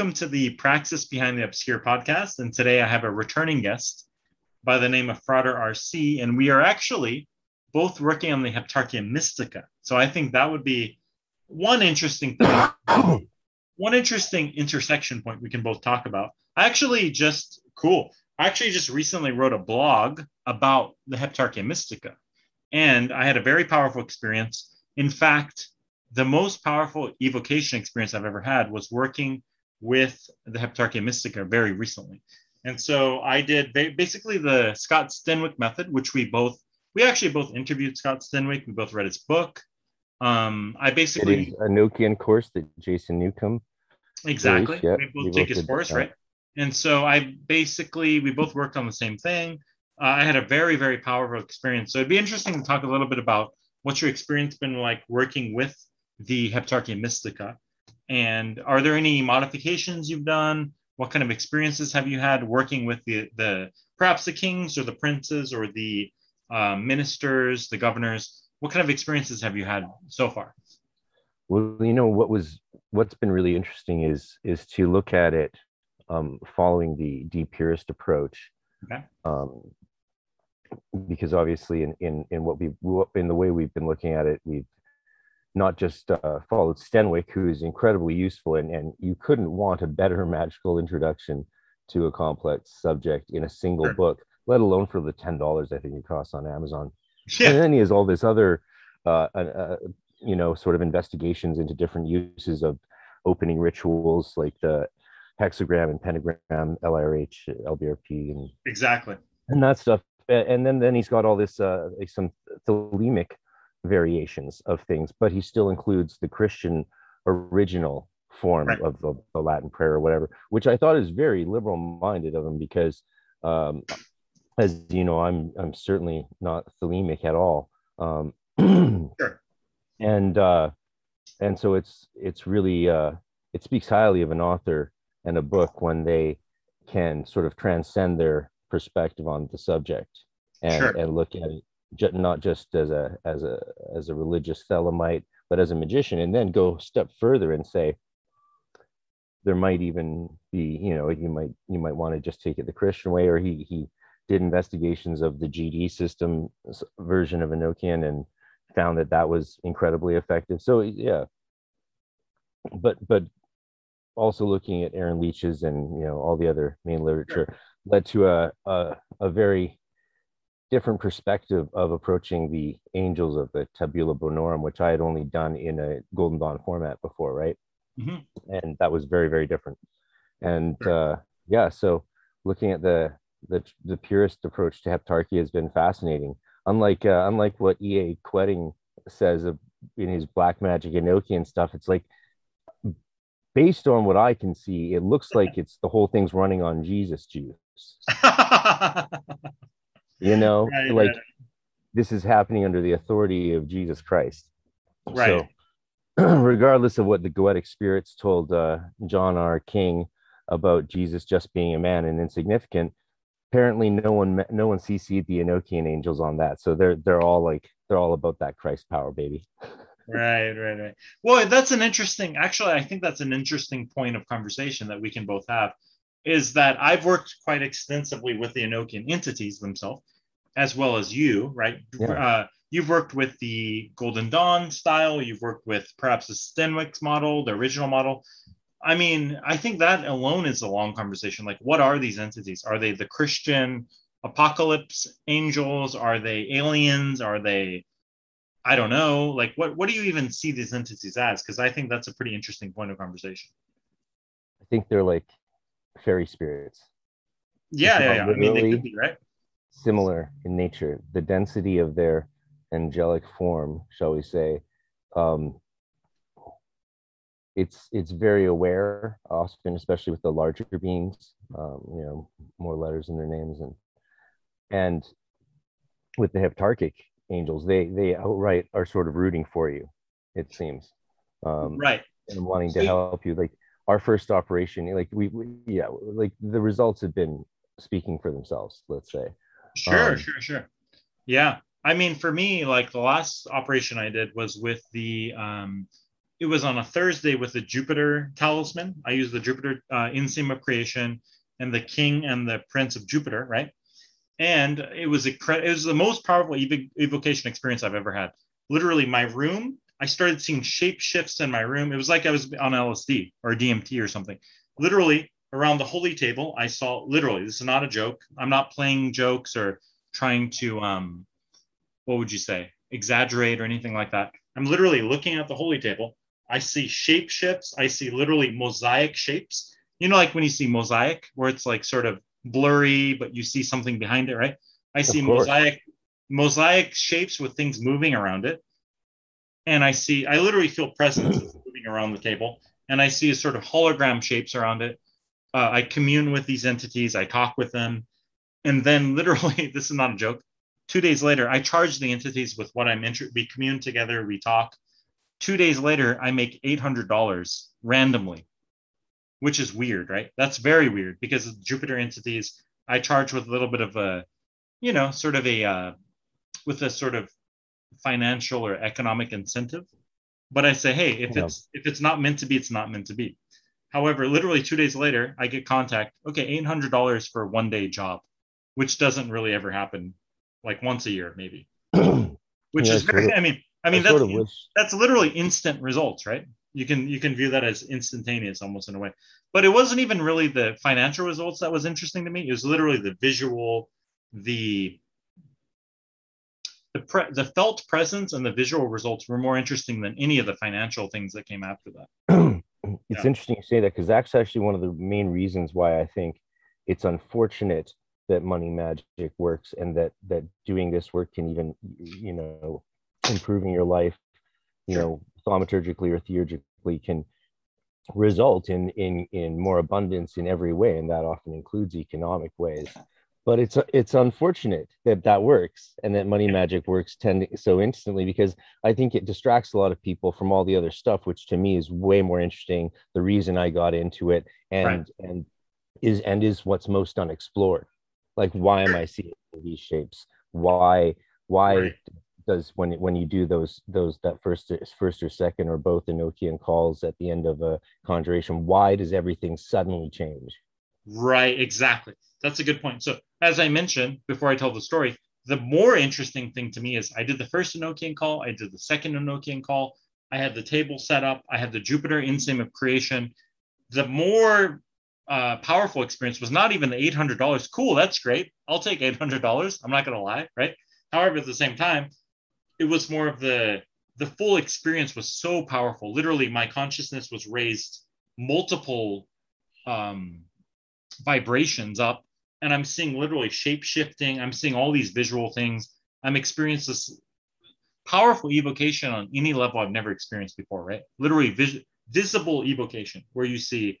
Welcome to the Praxis Behind the Obscure podcast. And today I have a returning guest by the name of Frater RC. And we are actually both working on the Heptarchia Mystica. So I think that would be one interesting thing, one interesting intersection point we can both talk about. I actually just, cool. I actually just recently wrote a blog about the Heptarchia Mystica. And I had a very powerful experience. In fact, the most powerful evocation experience I've ever had was working with the Heptarchia Mystica very recently. And so I did basically the Scott Stenwick method, which we both, we actually both interviewed Scott Stenwick. We both read his book. Um, I basically a Enochian course that Jason Newcomb. Exactly. yeah, we both take his course, right? And so I basically, we both worked on the same thing. Uh, I had a very, very powerful experience. So it'd be interesting to talk a little bit about what's your experience been like working with the Heptarchia Mystica and are there any modifications you've done? What kind of experiences have you had working with the, the perhaps the kings or the princes or the uh, ministers, the governors? What kind of experiences have you had so far? Well, you know what was what's been really interesting is is to look at it um, following the de purist approach. Okay. Um, because obviously, in, in in what we in the way we've been looking at it, we've not just uh, followed Stenwick, who is incredibly useful, and, and you couldn't want a better magical introduction to a complex subject in a single sure. book, let alone for the ten dollars I think it costs on Amazon. Yeah. And then he has all this other, uh, uh, you know, sort of investigations into different uses of opening rituals, like the hexagram and pentagram, LRH, LBRP, and exactly, and that stuff. And then then he's got all this uh, some thelemic variations of things, but he still includes the Christian original form right. of the, the, Latin prayer or whatever, which I thought is very liberal minded of him because, um, as you know, I'm I'm certainly not thelemic at all, um, sure. and uh, and so it's it's really uh, it speaks highly of an author and a book when they can sort of transcend their perspective on the subject and sure. and look at it not just as a as a as a religious thelemite, but as a magician, and then go a step further and say there might even be, you know, you might you might want to just take it the Christian way, or he he did investigations of the GD system version of Enochian and found that that was incredibly effective. So yeah, but but also looking at Aaron Leitch's and you know all the other main literature led to a a, a very different perspective of approaching the angels of the tabula bonorum which i had only done in a golden dawn format before right? Mm-hmm. and that was very very different. And uh, yeah so looking at the the, the purest approach to heptarchy has been fascinating. Unlike uh, unlike what E.A. Koetting says of, in his black magic enochian stuff it's like based on what i can see it looks like it's the whole thing's running on jesus juice you know right, like right. this is happening under the authority of jesus christ. Right. so regardless of what the goetic spirits told uh, john r king about jesus just being a man and insignificant apparently no one no one cc'd the enochian angels on that. So they're they're all like they're all about that christ power baby. Right right right. Well that's an interesting actually i think that's an interesting point of conversation that we can both have is that I've worked quite extensively with the Enochian entities themselves, as well as you, right? Yeah. Uh, you've worked with the Golden Dawn style. You've worked with perhaps the Stenwick's model, the original model. I mean, I think that alone is a long conversation. Like, what are these entities? Are they the Christian apocalypse angels? Are they aliens? Are they, I don't know. Like, what what do you even see these entities as? Because I think that's a pretty interesting point of conversation. I think they're like fairy spirits. Yeah, yeah, yeah. I mean, they could be, right? Similar in nature. The density of their angelic form, shall we say, um, it's it's very aware, often, especially with the larger beings. Um, you know, more letters in their names, and and with the heptarchic angels, they they outright are sort of rooting for you. It seems, um, right, and wanting to help you. Like our first operation, like we, we, yeah, like the results have been speaking for themselves, let's say. Sure, um, sure, sure. Yeah. I mean, for me, like the last operation I did was with the um, it was on a Thursday with the Jupiter talisman. I used the Jupiter uh, insigne of creation and the king and the prince of Jupiter, right? And it was a, it was the most powerful ev- evocation experience I've ever had. Literally, my room, I started seeing shape shifts in my room. It was like I was on LSD or DMT or something. Literally, around the holy table, I saw literally, this is not a joke. I'm not playing jokes or trying to, um, what would you say, exaggerate or anything like that. I'm literally looking at the holy table I see shape shifts. I see literally mosaic shapes. You know, like when you see mosaic, where it's like sort of blurry, but you see something behind it, right? I see mosaic mosaic shapes with things moving around it. And I see, I literally feel presence moving around the table. And I see a sort of hologram shapes around it. Uh, I commune with these entities, I talk with them. And then literally, this is not a joke. Two days later, I charge the entities with what I'm interested. We commune together, we talk, Two days later, I make $800 randomly, which is weird, right? That's very weird because Jupiter entities, I charge with a little bit of a, you know, sort of a, uh, with a sort of financial or economic incentive. But I say, hey, if yeah. it's if it's not meant to be, it's not meant to be. However, literally two days later, I get contact. Okay, eight hundred dollars for a one day job, which doesn't really ever happen, like once a year maybe. which yeah, is very. I mean, I mean, I that's, sort of that's literally instant results, right? You can you can view that as instantaneous almost in a way. But it wasn't even really the financial results that was interesting to me. It was literally the visual, the the pre- the felt presence and the visual results were more interesting than any of the financial things that came after that. it's yeah. interesting you say that because that's actually one of the main reasons why I think it's unfortunate that money magic works and that that doing this work can even you know improving your life, you know, thaumaturgically or theurgically can result in in in more abundance in every way, and that often includes economic ways. But it's it's unfortunate that that works and that money magic works tend so instantly because I think it distracts a lot of people from all the other stuff, which to me is way more interesting. The reason I got into it and right. and is and is what's most unexplored. Like why am I seeing these shapes? Why why right does when when you do those those that first first or second or both Enochian calls at the end of a conjuration, why does everything suddenly change? Right, exactly. That's a good point. So as I mentioned before I tell the story, the more interesting thing to me is I did the first Enochian call, I did the second Enochian call, I had the table set up, I had the Jupiter insigne of creation. The more uh, powerful experience was not even the $800. Cool, that's great. I'll take $800. I'm not going to lie, right? However, at the same time, it was more of the the full experience was so powerful. Literally, my consciousness was raised multiple um, vibrations up, and I'm seeing literally shape shifting. I'm seeing all these visual things. I'm experiencing this powerful evocation on any level I've never experienced before. Right? Literally, vis- visible evocation, where you see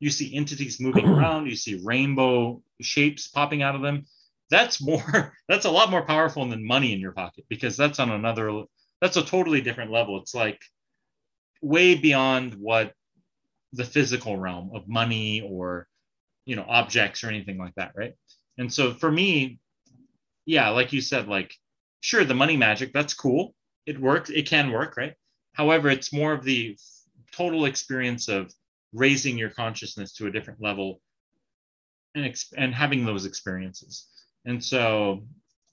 you see entities moving around, you see rainbow shapes popping out of them, that's more that's a lot more powerful than money in your pocket because that's on another that's a totally different level it's like way beyond what the physical realm of money or you know objects or anything like that right and so for me yeah like you said like sure the money magic that's cool it works it can work right however it's more of the total experience of raising your consciousness to a different level and, ex- and having those experiences and so,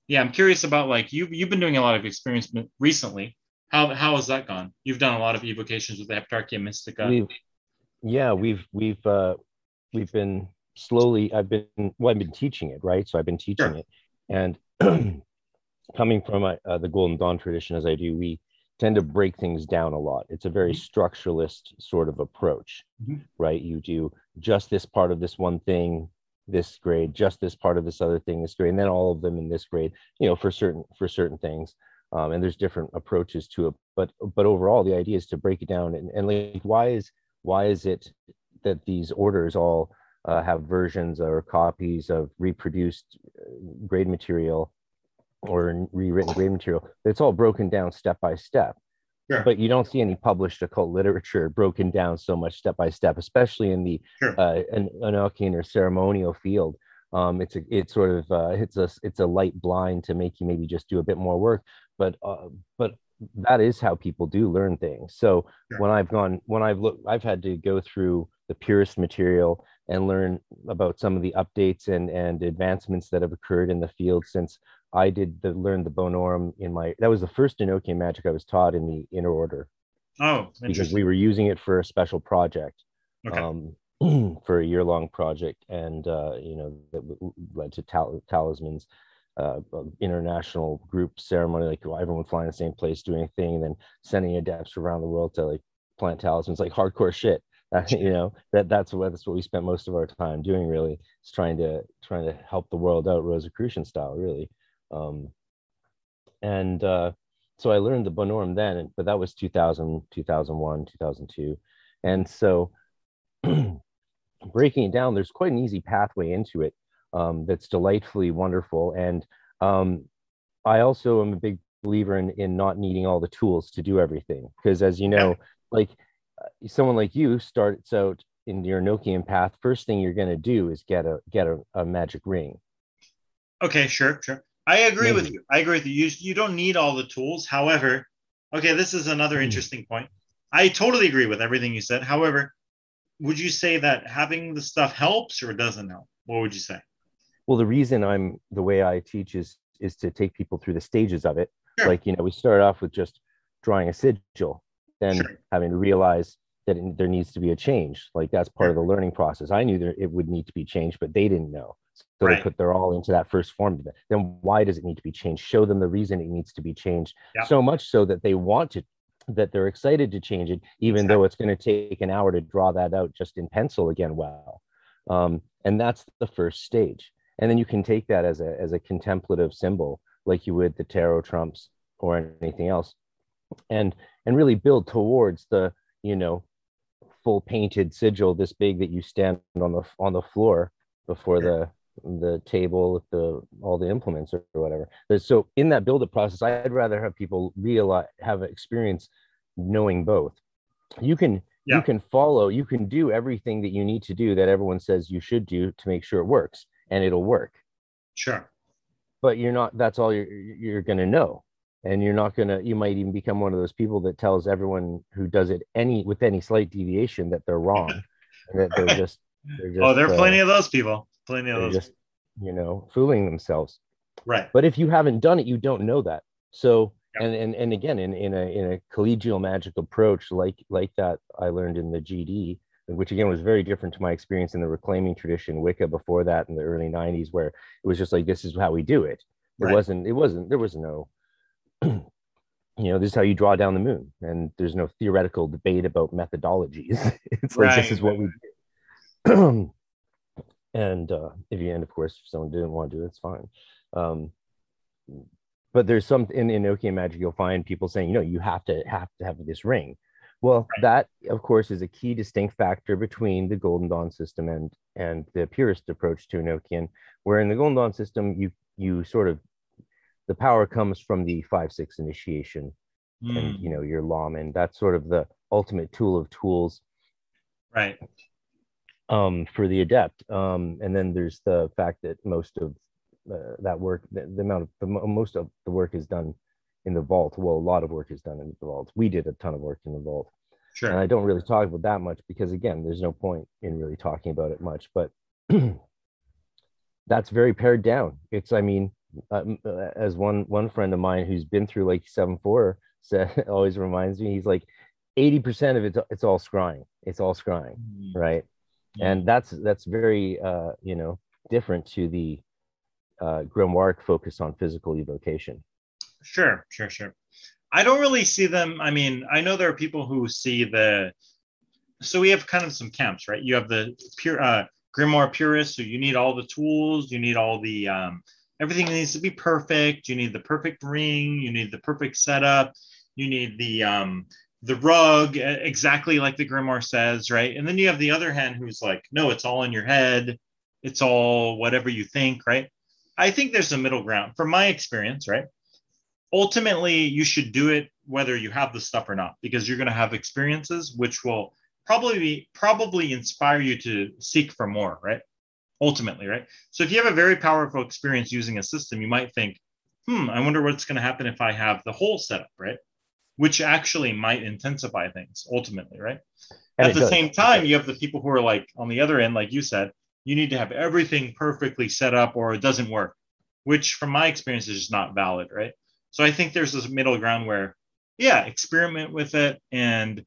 yeah, I'm curious about like you've you've been doing a lot of experience recently. How how has that gone? You've done a lot of evocations with the Heptarchia Mystica. We've, yeah, we've we've uh, we've been slowly. I've been well, I've been teaching it, right? So I've been teaching it, and coming from uh, uh, the Golden Dawn tradition as I do, we tend to break things down a lot. It's a very mm-hmm. structuralist sort of approach, mm-hmm. right? You do just this part of this one thing this grade, just this part of this other thing, this grade, and then all of them in this grade, you know, for certain for certain things. Um, and there's different approaches to it. But but overall, the idea is to break it down and, and like why is why is it that these orders all uh, have versions or copies of reproduced uh, grade material or rewritten grade material? It's all broken down step by step. Sure. But you don't see any published occult literature broken down so much step by step, especially in the sure. uh, an Enochian or ceremonial field. Um, it's a it's sort of uh, it's a it's a light blind to make you maybe just do a bit more work. But uh, but that is how people do learn things. So Sure. when I've gone, when I've looked, I've had to go through the purest material and learn about some of the updates and and advancements that have occurred in the field since I did the learn the bonorum in my that was the first Enochian magic I was taught in the inner order Oh, because we were using it for a special project Okay. um, for a year long project, and uh, you know that led to tal- talismans, uh, international group ceremony, like everyone flying the same place, doing a thing, and then sending adepts around the world to like plant talismans, like hardcore shit. Uh, you know that that's what that's what we spent most of our time doing. Really, is trying to trying to help the world out, Rosicrucian style, really. Um, and uh, so I learned the Bonorum then, but that was 2000, 2001, 2002. And so breaking it down, there's quite an easy pathway into it um, that's delightfully wonderful. And um, I also am a big believer in, in not needing all the tools to do everything. Because as you know, like someone like you starts out in your Enochian path, first thing you're going to do is get a get a, a magic ring. Okay, sure, sure. I agree with you. I agree with you. you. You don't need all the tools. However, okay, this is another Hmm. interesting point. I totally agree with everything you said. However, would you say that having the stuff helps or doesn't help? What would you say? Well, the reason I'm the way I teach is is to take people through the stages of it. Sure. Like you know, we start off with just drawing a sigil, then Sure. having to realize that it, there needs to be a change. Like that's part of the learning process. I knew that it would need to be changed, but they didn't know. So Right. they put their all into that first form. Then why does it need to be changed? Show them the reason it needs to be changed. Yeah. So much so that they want to, that they're excited to change it, even though it's going to take an hour to draw that out just in pencil again. Well, um, and that's the first stage. And then you can take that as a as a contemplative symbol, like you would the tarot trumps or anything else, and and really build towards the you know full painted sigil this big that you stand on the on the floor before the the table with the all the implements or, whatever. So in that build up process, I'd rather have people realize have experience knowing both. You can Yeah. you can follow, you can do everything that you need to do that everyone says you should do to make sure it works, and it'll work. Sure. But you're not. That's all you're you're gonna know, and you're not gonna. You might even become one of those people that tells everyone who does it any with any slight deviation that they're wrong, and that they're just. They're just oh, there are uh, plenty of those people. Plenty of those. just you know fooling themselves right. but if you haven't done it you don't know that so Yeah. and, and and again in, in a in a collegial magic approach like like that i learned in the gd which again was very different to my experience in the reclaiming tradition wicca before that in the early 90s where it was just like this is how we do it it Right. wasn't it wasn't there was no you know this is how you draw down the moon and there's no theoretical debate about methodologies. It's like this is what we do and uh if you end, of course if someone didn't want to do it it's fine. Um but there's some in Enochian magic you'll find people saying you know you have to have to have this ring. Well Right. that of course is a key distinct factor between the golden dawn system and and the purist approach to Enochian where in the golden dawn system you you sort of the power comes from the five six initiation Mm, and you know your lamen that's sort of the ultimate tool of tools right. um, for the adept. Um, and then there's the fact that most of uh, that work, the, the amount of the, most of the work is done in the vault. Well, a lot of work is done in the vault. We did a ton of work in the vault, and I don't really talk about that much because again, there's no point in really talking about it much. But that's very pared down. It's, I mean, as one one friend of mine who's been through like seven four said, always reminds me, he's like, eighty percent of it's it's all scrying. It's all scrying Mm, right and that's that's very uh you know different to the uh grimoire focus on physical evocation Sure, sure, sure. I don't really see them. I mean, I know there are people who see the. So we have kind of some camps, right? You have the pure uh, grimoire purists, so you need all the tools, you need all the um, everything needs to be perfect. You need the perfect ring, you need the perfect setup, you need the um, the rug exactly like the grimoire says, right? And then you have the other hand who's like, no, it's all in your head, it's all whatever you think, right? I think there's a middle ground from my experience, right? ultimately you should do it whether you have the stuff or not because you're going to have experiences which will probably probably inspire you to seek for more right ultimately right so if you have a very powerful experience using a system you might think hmm i wonder what's going to happen if i have the whole setup right which actually might intensify things ultimately, right? And At the does. same time, you have the people who are like on the other end, like you said, you need to have everything perfectly set up or it doesn't work, which from my experience is just not valid, right? So I think there's this middle ground where, yeah, experiment with it and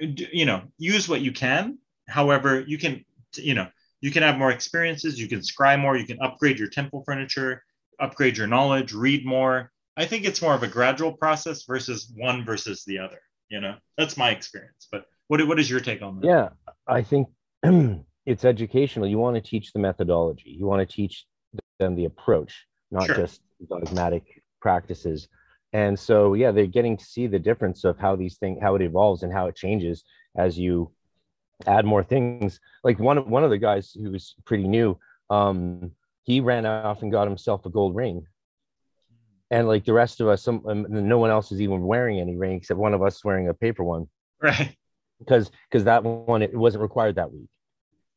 you know use what you can. However, you can you know you can have more experiences, you can scry more, you can upgrade your temple furniture, upgrade your knowledge, read more. I think it's more of a gradual process versus one versus the other. You know, that's my experience. But what what is your take on that? Yeah, I think it's educational. You want to teach the methodology. You want to teach them the approach, not Sure. just dogmatic practices. And so, yeah, they're getting to see the difference of how these things, how it evolves and how it changes as you add more things. Like one of one of the guys who was pretty new, um, he ran off and got himself a gold ring. And like the rest of us, some um, no one else is even wearing any ring except one of us wearing a paper one Right. because because that one it wasn't required that week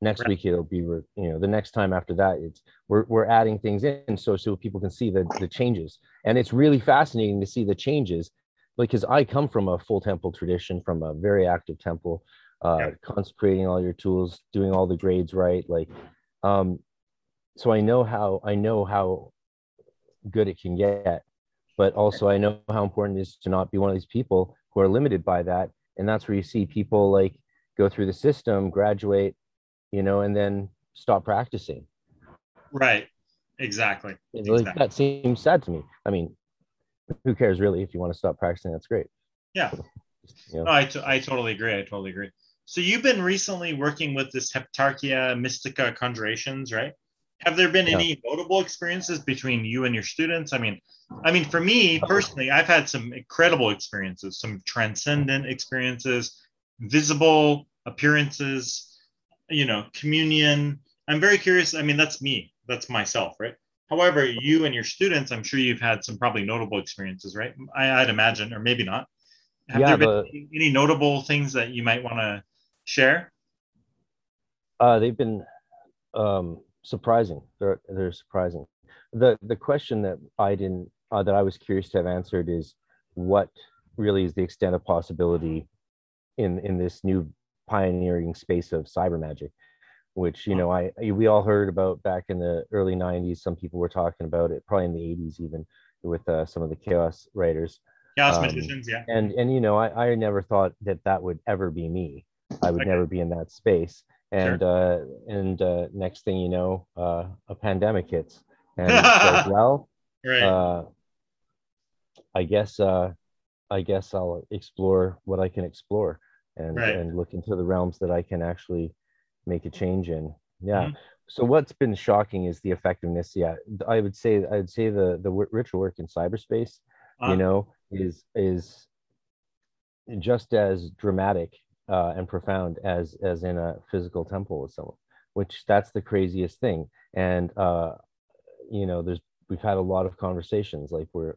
next Right. week it'll be you know the next time after that it's we're, we're adding things in so so people can see the the changes and it's really fascinating to see the changes because i come from a full temple tradition from a very active temple uh Yeah. consecrating all your tools doing all the grades right like um so i know how i know how good it can get but also i know how important it is to not be one of these people who are limited by that and that's where you see people like go through the system graduate you know and then stop practicing Right. Exactly. And, like, that seems sad to me i mean who cares really if you want to stop practicing that's great Yeah. Yeah. No, I, t- I totally agree. I totally agree. So you've been recently working with this Heptarchia Mystica conjurations, right? Have there been Yeah. any notable experiences between you and your students? I mean, I mean, for me personally, I've had some incredible experiences, some transcendent experiences, visible appearances, you know, communion. I'm very curious. I mean, that's me. That's myself, right? However, you and your students, I'm sure you've had some probably notable experiences, right? I, I'd imagine, or maybe not. Have Yeah, there been the- any notable things that you might want to share? uh they've been um surprising. They're they're surprising. The the question that i didn't uh, that i was curious to have answered is what really is the extent of possibility in in this new pioneering space of cyber magic which you know i we all heard about back in the early 90s some people were talking about it probably in the 80s even with uh, some of the chaos writers. Chaos Um, magicians, yeah. and and you know I, I never thought that that would ever be me i would Okay. never be in that space and uh and uh next thing you know uh a pandemic hits and like well Right. uh i guess uh i guess i'll explore what i can explore and Right. and look into the realms that i can actually make a change in yeah Mhm. so what's been shocking is the effectiveness yeah i would say i'd say the the w- ritual work in cyberspace Uh, you know is is just as dramatic uh, and profound as as in a physical temple with someone which that's the craziest thing and uh you know there's we've had a lot of conversations like we're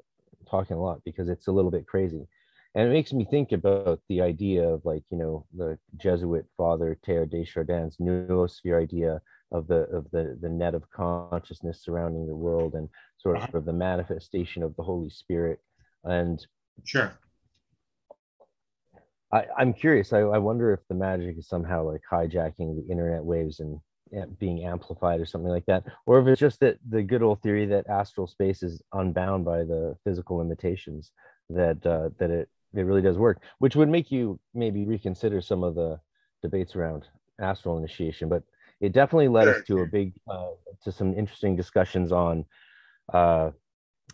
talking a lot because it's a little bit crazy and it makes me think about the idea of like you know the jesuit father Teilhard de chardin's noosphere idea of the of the the net of consciousness surrounding the world and sort Uh-huh. of the manifestation of the holy spirit and sure. I, I'm curious. I, I wonder if the magic is somehow like hijacking the internet waves and being amplified or something like that, or if it's just that the good old theory that astral space is unbound by the physical limitations that uh, that it it really does work, which would make you maybe reconsider some of the debates around astral initiation. But it definitely led us to a big uh, to some interesting discussions on uh,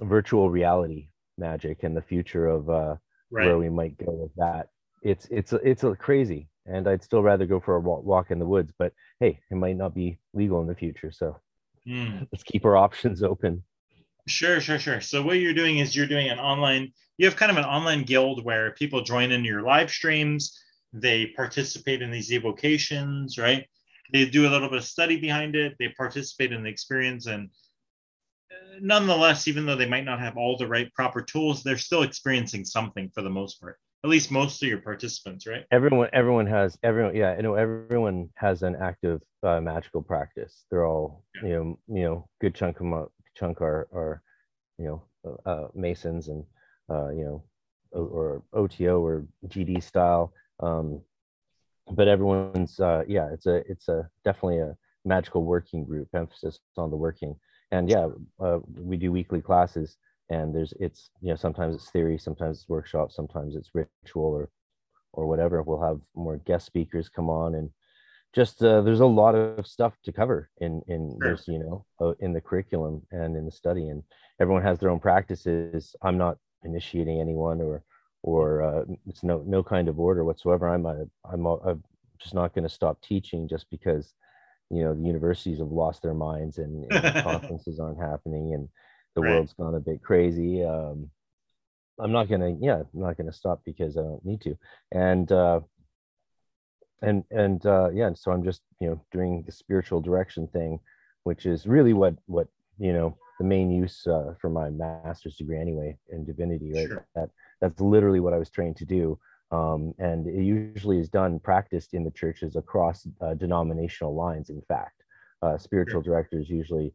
virtual reality magic and the future of uh, Right. where we might go with that. It's it's it's a crazy, and I'd still rather go for a walk in the woods. But hey, it might not be legal in the future, so Mm. let's keep our options open. Sure, sure, sure. So what you're doing is you're doing an online, you have kind of an online guild where people join in your live streams, they participate in these evocations, right? They do a little bit of study behind it, they participate in the experience and uh, nonetheless, even though they might not have all the right proper tools, they're still experiencing something for the most part. At least most of your participants, right? Everyone, everyone has everyone. Yeah, I know everyone has an active uh, magical practice. They're all Yeah. you know, you know, good chunk of 'em- chunk are are you know uh, masons and uh, you know or OTO or GD style. Um, but everyone's uh, yeah, it's a it's a definitely a magical working group emphasis on the working and yeah uh, we do weekly classes and there's it's you know sometimes it's theory sometimes it's workshop sometimes it's ritual or or whatever. We'll have more guest speakers come on and just uh, there's a lot of stuff to cover in in sure. this you know uh, in the curriculum and in the study and everyone has their own practices. I'm not initiating anyone or or uh, it's no no kind of order whatsoever. I'm a, i'm a, i'm just not going to stop teaching just because you know the universities have lost their minds and, and conferences aren't happening and the right. world's gone a bit crazy um, i'm not gonna yeah i'm not gonna stop because i don't need to and uh and and uh yeah so i'm just you know doing the spiritual direction thing which is really what what you know the main use uh, for my master's degree anyway in divinity right sure. that that's literally what i was trained to do um, and it usually is done practiced in the churches across uh, denominational lines in fact uh, spiritual directors usually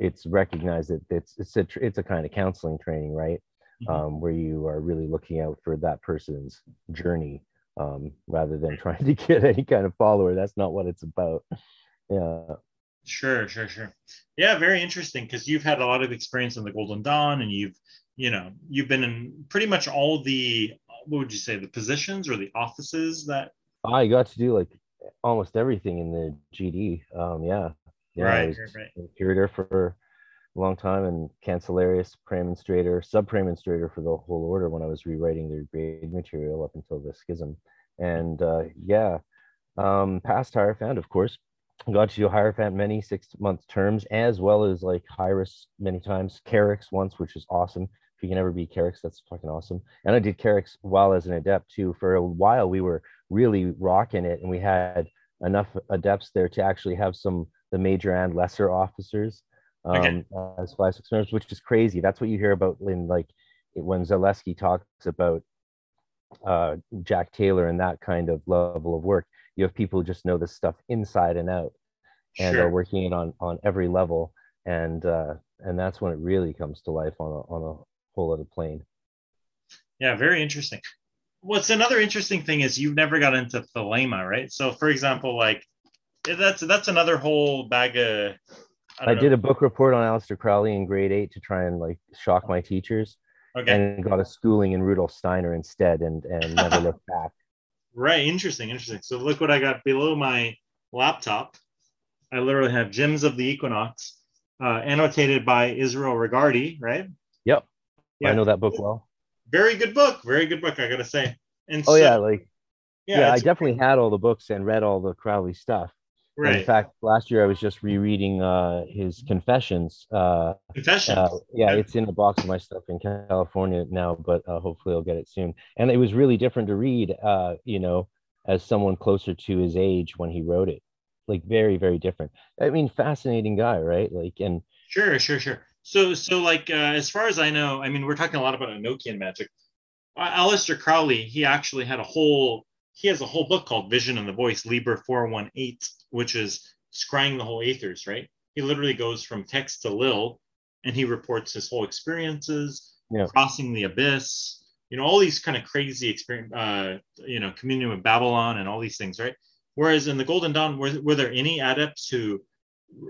it's recognized that it's it's a it's a kind of counseling training right? Mm-hmm. um, where you are really looking out for that person's journey um, rather than trying to get any kind of follower. That's not what it's about. Yeah. Sure sure sure. Yeah very interesting because you've had a lot of experience in the golden dawn and you've you know you've been in pretty much all the what would you say the positions or the offices that I got to do like almost everything in the GD. Um, yeah, yeah, right, right, right. curator for a long time and cancellarius, praemonstrator, sub praemonstrator for the whole order when I was rewriting their grade material up until the schism. And uh, yeah, um, past Hierophant, of course, got to do Hierophant many six month terms, as well as like Hieros many times, Kerux once, which is awesome If you can ever be Kerux, that's fucking awesome. And I did Kerux while as an adept too. For a while, we were really rocking it, and we had enough adepts there to actually have some the major and lesser officers um, okay. as five six which is crazy. That's what you hear about in like when Zalewski talks about uh, Jack Taylor and that kind of level of work. You have people who just know this stuff inside and out, and sure. are working it on on every level, and uh, and that's when it really comes to life on a on a whole other plane. Yeah, very interesting. What's another interesting thing is you've never got into thelema, right? So, for example, like that's that's another whole bag of. I, I did a book report on Aleister Crowley in grade eight to try and like shock my teachers. Okay. And got a schooling in Rudolf Steiner instead, and and never looked back. Right, interesting, interesting. So look what I got below my laptop. I literally have Gems of the Equinox, uh, annotated by Israel Regardie, right? Yep. Yeah. I know that book well. Very good book. Very good book, I gotta say. And oh so, yeah, like yeah, yeah I definitely had all the books and read all the Crowley stuff. Right. And in fact, last year I was just rereading uh, his Confessions. Uh, Confessions. Uh, yeah, yeah, it's in the box of my stuff in California now, but uh, hopefully I'll get it soon. And it was really different to read, uh, you know, as someone closer to his age when he wrote it. Like very, very different. I mean, fascinating guy, right? Like, and sure, sure, sure. So, so like uh, as far as I know, I mean, we're talking a lot about Enochian magic. Uh, Aleister Crowley, he actually had a whole, he has a whole book called Vision and the Voice, Liber 418, which is scrying the whole aethers, right? He literally goes from Tex to lil, and he reports his whole experiences, yeah. crossing the abyss, you know, all these kind of crazy experience, uh, you know, communion with Babylon and all these things, right? Whereas in the Golden Dawn, were, were there any adepts who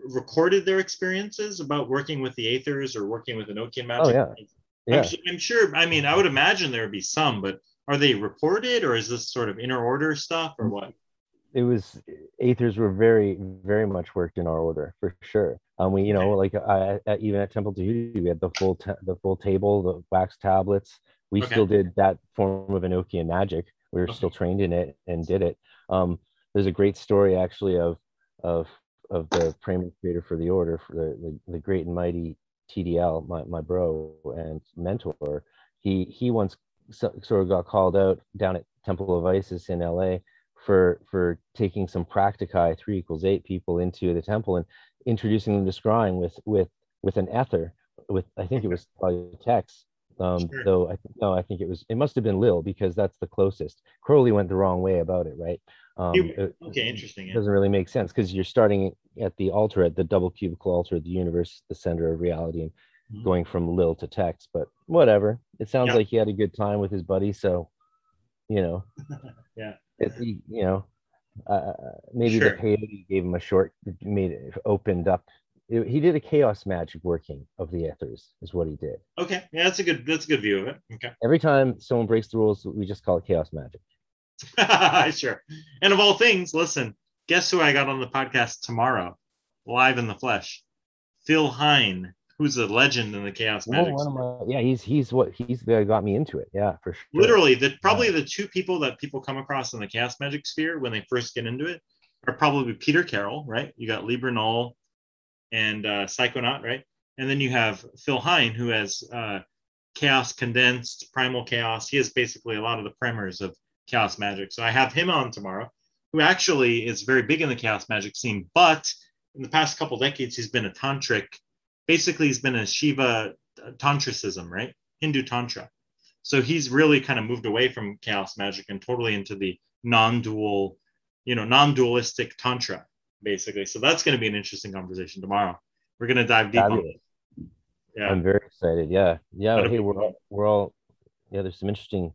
recorded their experiences about working with the Aethers or working with Enochian magic? Oh, yeah. yeah. I'm, I'm, sure, I mean, I would imagine there would be some, but are they reported or is this sort of inner order stuff or what? It was, Aethers were very, very much worked in our order for sure. Um, we, you know, like I, at, even at Temple Tahuti, we had the full, ta- the full table, the wax tablets. We okay. still did that form of Enochian magic. We were okay. still trained in it and did it. Um, there's a great story actually of, of of the creator for the order for the, the, the, great and mighty TDL, my, my bro and mentor. He he once sort of got called out down at Temple of Isis in LA for for taking some practicae three equals eight people into the temple and introducing them to scrying with with with an ether with I think it was probably Tex. Um, sure. though I no, I think it was it must have been Lil because that's the closest. Crowley went the wrong way about it, right? Um, it, okay, interesting. It doesn't really make sense because you're starting at the altar, at the double cubical altar of the universe, the center of reality, and mm-hmm. going from Lil to Tex, but whatever. It sounds yeah. like he had a good time with his buddy, so you know, yeah, you know, uh, maybe sure. the peyote gave him a short, made it opened up. It, he did a chaos magic working of the ethers, is what he did. Okay, yeah, that's a good that's a good view of it. Okay. Every time someone breaks the rules, we just call it chaos magic. sure. And of all things, listen, guess who I got on the podcast tomorrow, live in the flesh? Phil Hine, who's a legend in the chaos magic. My, yeah, he's he's what he's the guy got me into it. Yeah, for sure. Literally, the probably the two people that people come across in the chaos magic sphere when they first get into it are probably Peter Carroll, right? You got Liber Null and uh, Psychonaut, right? And then you have Phil Hine, who has uh, Chaos Condensed, Primal Chaos. He has basically a lot of the primers of Chaos Magic. So I have him on tomorrow, who actually is very big in the Chaos Magic scene, but in the past couple decades, he's been a tantric. Basically, he's been a Shiva uh, tantricism, right? Hindu tantra. So he's really kind of moved away from chaos magic and totally into the non-dual, you know, non-dualistic tantra, basically. So that's going to be an interesting conversation tomorrow. We're going to dive deep. Yeah. I'm very excited. Yeah. Yeah. hey, we're all, we're all, yeah, there's some interesting,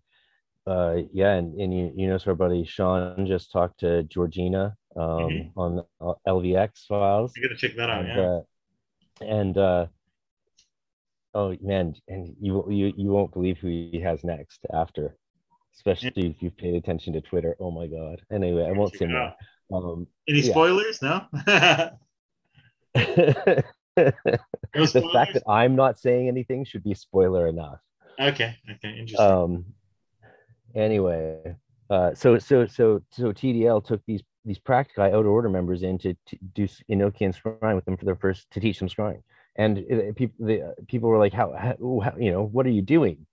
uh, yeah. And, and you, you know, so our buddy Sean just talked to Georgina um, mm-hmm. on uh, LVX files. I got to check that out. And, yeah. Uh, and uh, oh man, and you you you won't believe who he has next after, especially yeah. if you've paid attention to Twitter. Oh my god. Anyway, I won't say more. Um, Any spoilers? Yeah. No. the fact that I'm not saying anything should be spoiler enough. Okay. Okay. Interesting. Um. Anyway, uh, so so so so TDL took these these practical out of order members in to, to do Enochian scrying with them for their first to teach them scrying. And it, people the people were like, how, how, you know what are you doing?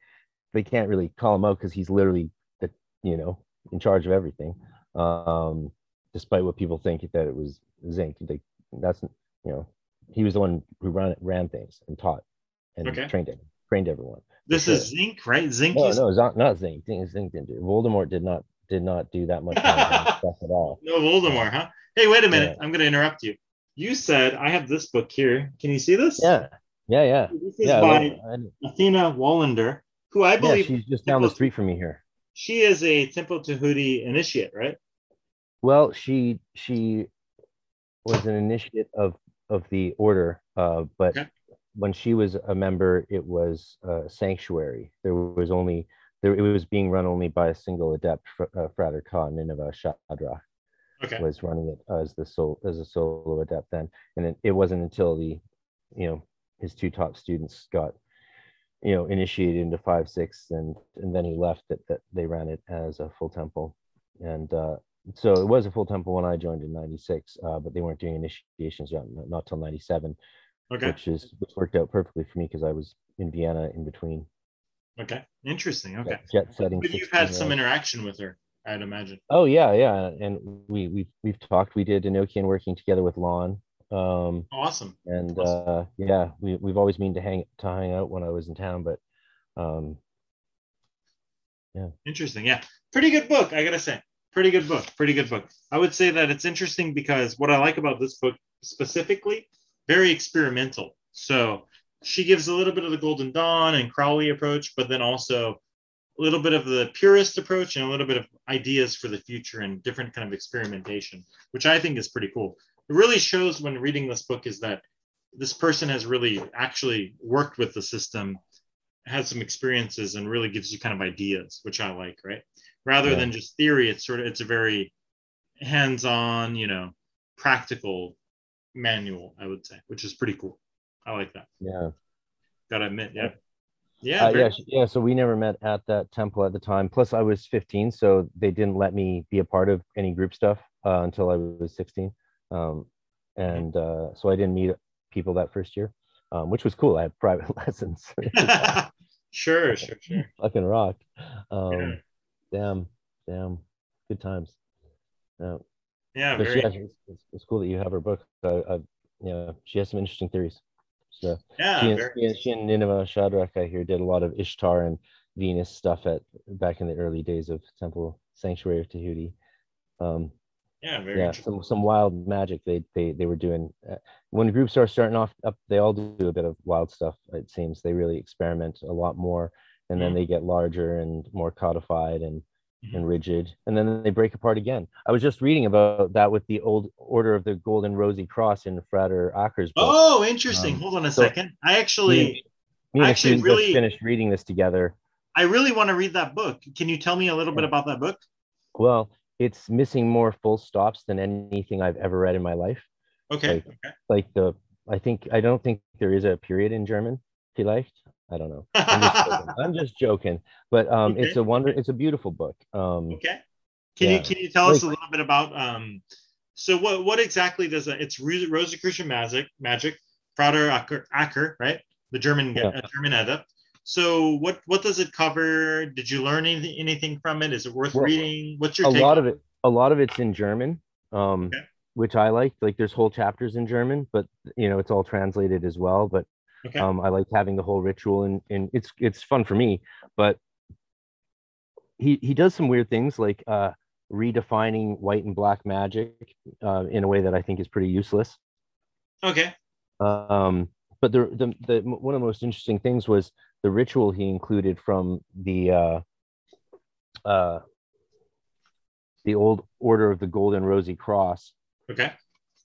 They can't really call him out because he's literally the you know in charge of everything. Um, despite what people think that it was Zink, they, that's you know he was the one who ran ran things and taught and okay. trained it, trained everyone. This sure. is Zink, right? Zink. No, no, not, not Zink. Zink didn't do. Voldemort did not did not do that much stuff at all. No Voldemort, huh? Hey, wait a minute. Yeah. I'm going to interrupt you. You said I have this book here. Can you see this? Yeah, yeah, yeah. This is yeah, by Athena Wallander, who I believe yeah, she's just down the street from me here. She is a Temple Tahuti initiate, right? Well, she she was an initiate of of the order, uh, but okay. when she was a member, it was a sanctuary. There was only there, it was being run only by a single adept, uh, Frater Khan Nineveh Shadrach. Okay. Was running it as the as a solo adept then, and it, it wasn't until the, you know, his two top students got, you know, initiated into five six, and and then he left that that they ran it as a full temple, and uh, so it was a full temple when I joined in '96, uh, but they weren't doing initiations yet, not till '97, okay. which is which worked out perfectly for me because I was in Vienna in between Okay, interesting. Okay, jet setting. But you've had some interaction with her, I'd imagine. Oh yeah, yeah, and we we we've talked. We did Enochian working together with Lon. Um, awesome. And awesome. uh, yeah, we we've always mean to hang to hang out when I was in town, but um, yeah. Interesting. Yeah, pretty good book. I gotta say, pretty good book. Pretty good book. I would say that it's interesting because what I like about this book specifically, very experimental. So she gives a little bit of the Golden Dawn and Crowley approach, but then also a little bit of the purist approach and a little bit of ideas for the future and different kind of experimentation, which I think is pretty cool. It really shows when reading this book is that this person has really actually worked with the system, had some experiences, and really gives you kind of ideas, which I like, right? Rather yeah. than just theory, it's sort of it's a very hands-on, you know, practical manual, I would say, which is pretty cool. I like that. Yeah. Gotta admit, yeah. Yeah, uh, yeah, yeah. So we never met at that temple at the time. Plus, I was 15, so they didn't let me be a part of any group stuff uh, until I was 16, um, and uh, so I didn't meet people that first year, um, which was cool. I had private lessons. sure, sure, sure. Fucking rock. Um, yeah. Damn, damn, good times. Yeah. Yeah, very... yeah it's, it's, cool that you have her book. I, I, yeah, she has some interesting theories. So yeah, she, and, she and Nineveh Shadrach, I hear, did a lot of Ishtar and Venus stuff at back in the early days of Temple Sanctuary of Tahuti. Um, Yeah, very yeah, some some wild magic they they they were doing. Uh, when groups are starting off up, they all do a bit of wild stuff. It seems they really experiment a lot more, and then they get larger and more codified and And rigid, and then they break apart again. I was just reading about that with the old Order of the Golden Rosy Cross in Frater Acher's book. Oh, interesting. Um, Hold on a so- second. I actually, Me a actually really- finished reading this together. I really want to read that book. Can you tell me a little bit about that book? Well, it's missing more full stops than anything I've ever read in my life. Okay. Like- okay. Like the, I think I don't think there is a period in German. Vielleicht. I don't know. I'm just joking. I'm just joking. But um, it's a wonder. It's a beautiful book. Um, okay. Can you can you tell us a little bit about um? So what what exactly does it? It's Rosicrucian magic magic. Frater Acher, Acher, right? The German Yeah. uh, German adept. So what what does it cover? Did you learn anything anything from it? Is it worth Well, reading? What's your a lot on of it. A lot of it's in German. Um, Okay. which I like. Like there's whole chapters in German, but you know it's all translated as well. But Okay. um, I like having the whole ritual, and and it's it's fun for me. But he he does some weird things like uh, redefining white and black magic uh, in a way that I think is pretty useless. Okay. Um, but the, the the one of the most interesting things was the ritual he included from the uh, uh, the old Order of the Golden Rosy Cross Okay.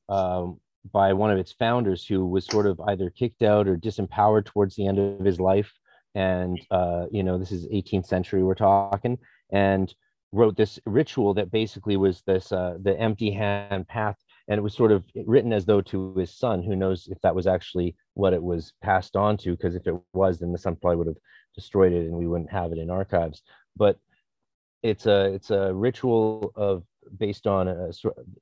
um, by one of its founders, who was sort of either kicked out or disempowered towards the end of his life. And uh, you know, this is 18th century we're talking, and wrote this ritual that basically was this uh, the empty hand path. And it was sort of written as though to his son. Who knows if that was actually what it was passed on to? Because if it was then the son probably would have destroyed it and we wouldn't have it in archives. But it's a it's a ritual of based on a,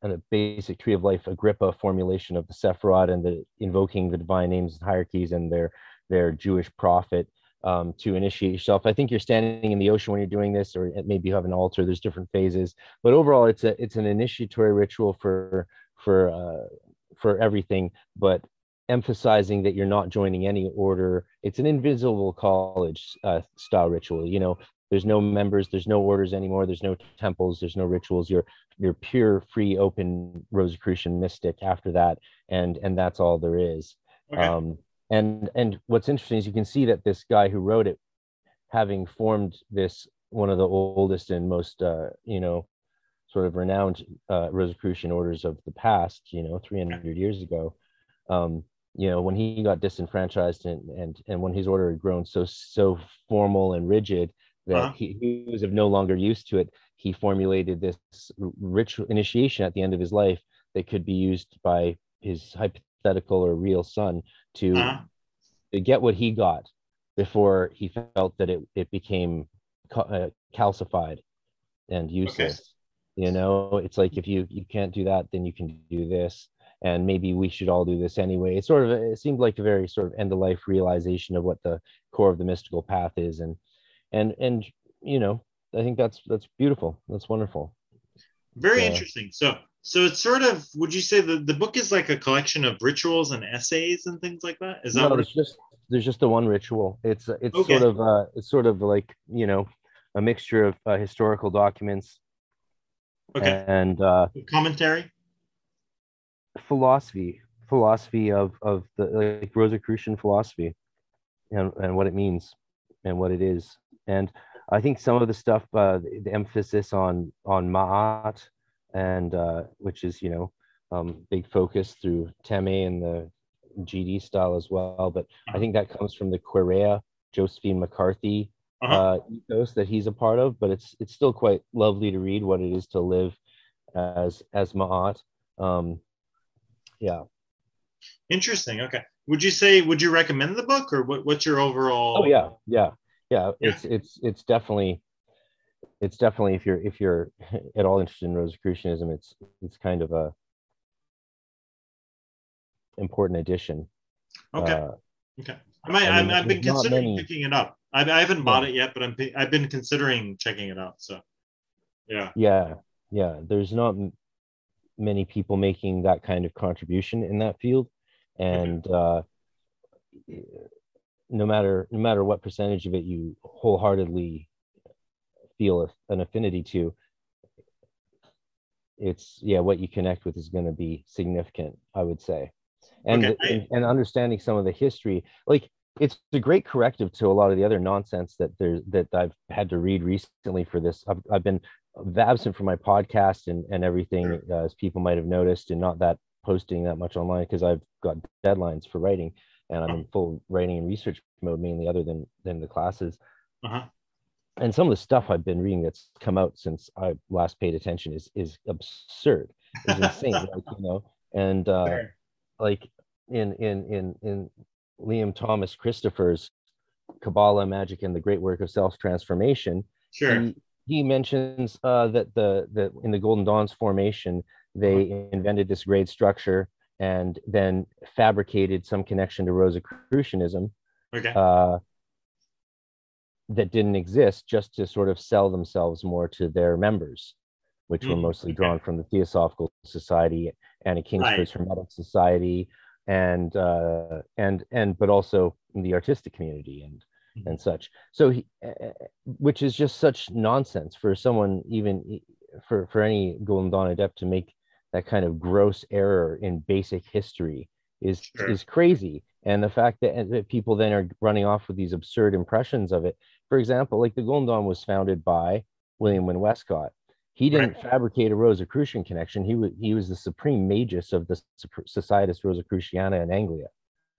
a basic tree of life agrippa formulation of the sephiroth and the invoking the divine names and hierarchies and their their jewish prophet um, to initiate yourself i think you're standing in the ocean when you're doing this or maybe you have an altar there's different phases but overall it's a it's an initiatory ritual for for uh, for everything, but emphasizing that you're not joining any order. It's an invisible college uh, style ritual. You know, there's no members, there's no orders anymore, there's no temples, there's no rituals. You're you're pure, free, open Rosicrucian mystic after that, and and that's all there is. Okay. Um, and and what's interesting is you can see that this guy who wrote it, having formed this one of the oldest and most uh, you know sort of renowned uh, Rosicrucian orders of the past, you know, 300 years ago. Um, you know, when he got disenfranchised and and and when his order had grown so so formal and rigid that Uh-huh. he, he was of no longer used to it, he formulated this ritual initiation at the end of his life that could be used by his hypothetical or real son to, Uh-huh. to get what he got before he felt that it, it became ca- uh, calcified and useless. You know it's like if you you can't do that then you can do this. And maybe we should all do this anyway. It's sort of it seemed like a very sort of end of life realization of what the core of the mystical path is. And and and you know i think that's that's beautiful that's wonderful Very interesting. So, so it's sort of. Would you say the the book is like a collection of rituals and essays and things like that? Is that no what? there's just there's just the one ritual it's it's Okay. sort of uh it's sort of like you know a mixture of uh, historical documents Okay. and uh Commentary. philosophy philosophy of of the like rosicrucian philosophy and and what it means and what it is and i think some of the stuff uh the, the emphasis on on ma'at and uh which is you know um big focus through teme and the gd style as well but i think that comes from the Quareia josephine mccarthy Uh-huh. uh ethos that he's a part of but it's it's still quite lovely to read what it is to live as as ma'at um yeah Interesting. Okay. Would you say? Would you recommend the book, or what? What's your overall? Oh yeah, yeah, yeah. It's it's it's definitely it's definitely if you're if you're at all interested in Rosicrucianism, it's it's kind of a important addition. Okay. Uh, okay. I might, I mean, I've been considering many- picking it up. I, I haven't bought Yeah. it yet, but I'm. I've been considering checking it out. So, yeah. yeah, yeah. There's not many people making that kind of contribution in that field, and uh, no matter no matter what percentage of it you wholeheartedly feel an affinity to, it's yeah what you connect with is going to be significant i would say. And, Okay. and and understanding some of the history like it's a great corrective to a lot of the other nonsense that there's that i've had to read recently for this. I've, I've been absent from my podcast and and everything uh, as people might have noticed and not that posting that much online because i've got deadlines for writing and i'm in full writing and research mode mainly other than than the classes Uh-huh. and some of the stuff I've been reading that's come out since I last paid attention is is absurd. It's insane, like, you know. And uh, Sure. like in in in in Lyam Thomas Christopher's Kabbalah, Magic, and the Great Work of Self Transformation, Sure. he, he mentions uh, that the the in the Golden Dawn's formation they invented this grade structure and then fabricated some connection to Rosicrucianism Okay. uh, that didn't exist just to sort of sell themselves more to their members, which were Mm, mostly okay. drawn from the Theosophical Society, and Anna Kingsford's Hermetic Society, and uh, and and but also the artistic community and Mhm. and such. So he, uh, which is just such nonsense for someone even for for any Golden Dawn adept to make that kind of gross error in basic history is Sure. is crazy. And the fact that, that people then are running off with these absurd impressions of it. For example like the golden dawn was founded by william wynn westcott. He didn't fabricate a rosicrucian connection. He was he was the supreme magus of the societas rosicruciana in anglia.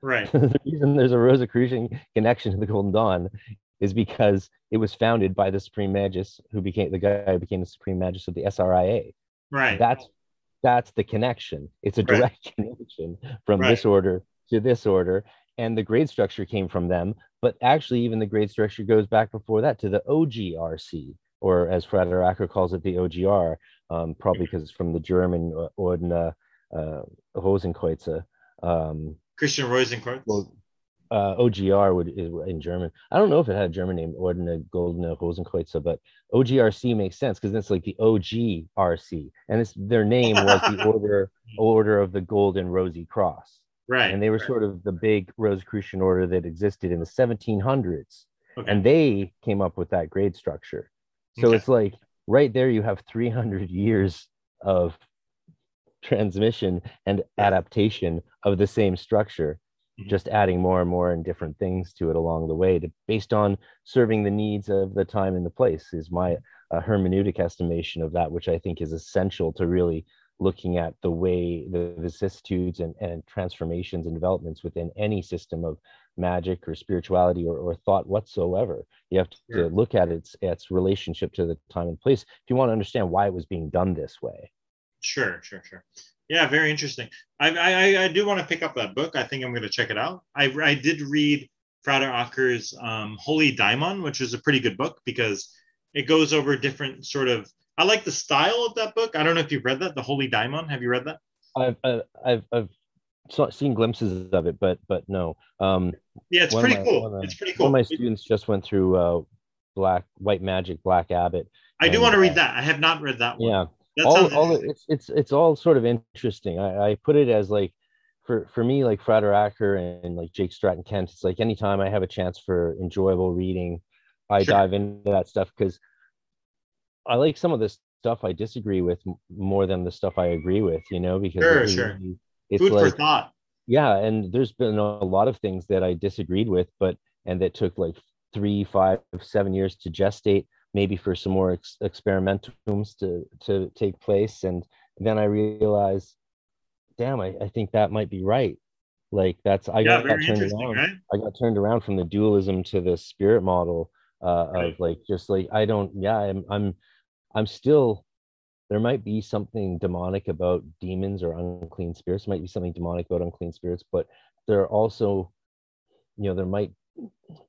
Right. the reason there's a rosicrucian connection to the golden dawn is because it was founded by the supreme magus who became the guy who became the supreme magus of the sria Right. that's that's the connection it's a Right. direct connection from Right. this order to this order and the grade structure came from them but actually even the grade structure goes back before that to the ogrc or as Frater Acher calls it the ogr um, probably because it's from the german uh, ordner uh, rosenkreutzer um, Christian Rosenkreuz. well, uh, OGR would is in German. I don't know if it had a German name, Ordner Goldene Rosenkreutzer, but OGRC makes sense because it's like the OGRC, and it's their name was the Order Order of the Golden Rosy Cross, right. and they were right. sort of the big Rosicrucian order that existed in the 1700s, Okay. and they came up with that grade structure. So Okay. it's like right there, you have 300 years of transmission and adaptation of the same structure Mhm. just adding more and more and different things to it along the way to, based on serving the needs of the time and the place is my uh, hermeneutic estimation of that which i think is essential to really looking at the way the vicissitudes and, and transformations and developments within any system of magic or spirituality or, or thought whatsoever you have to, Sure. look at its its relationship to the time and place if you want to understand why it was being done this way Sure, sure, sure. Yeah, very interesting. I, I, I do want to pick up that book. I think I'm going to check it out. I, I did read Frater Acher's um, Holy Daimon, which is a pretty good book because it goes over different sort of. I like the style of that book. I don't know if you've read that, The Holy Daimon. Have you read that? i've i've i've, I've seen glimpses of it but but no um Yeah, it's pretty my- cool. of- it's pretty cool. One of my students just went through uh, Black White Magic, Black Abbot. I do want to read uh, that. I have not read that one. Yeah, all, all it's it's it's all sort of interesting. I, I put it as like for for me like Frater Acher and like Jake Stratton Kent. It's like anytime I have a chance for enjoyable reading, I Sure. dive into that stuff because I like some of the stuff I disagree with more than the stuff I agree with. You know, because Sure, it sure. it's Food like for thought. yeah and there's been a lot of things that i disagreed with but and that took like three five seven years to gestate maybe for some more ex- experimentums to to take place. And then i realized damn I, I think that might be right. Like that's i Yeah, got, turned around. right? i got turned around from the dualism to the spirit model uh Right. of like just like i don't yeah i'm i'm i'm still there might be something demonic about demons or unclean spirits. Might be something demonic about unclean spirits but there are also you know there might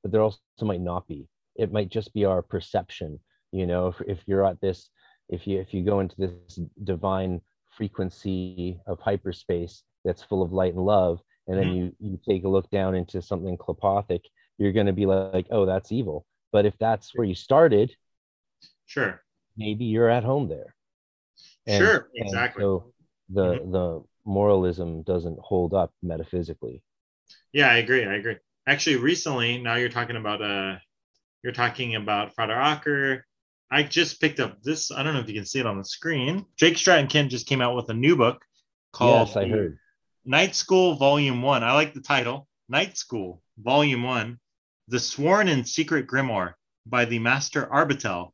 but there also might not be it might just be our perception you know if, if you're at this if you if you go into this divine frequency of hyperspace that's full of light and love and then Mhm. you you take a look down into something qliphothic you're going to be like oh that's evil but if that's where you started Sure. maybe you're at home there Sure, exactly. so the Mm-hmm. the moralism doesn't hold up metaphysically Yeah, I agree. I agree. Actually, recently, now you're talking about uh, you're talking about Frater Acher. I just picked up this. I don't know if you can see it on the screen. Jake Stratton Kent just came out with a new book called yes, I heard. Night School Volume One. I like the title. Night School Volume One: The Sworn and Secret Grimoire by the Master Arbatel,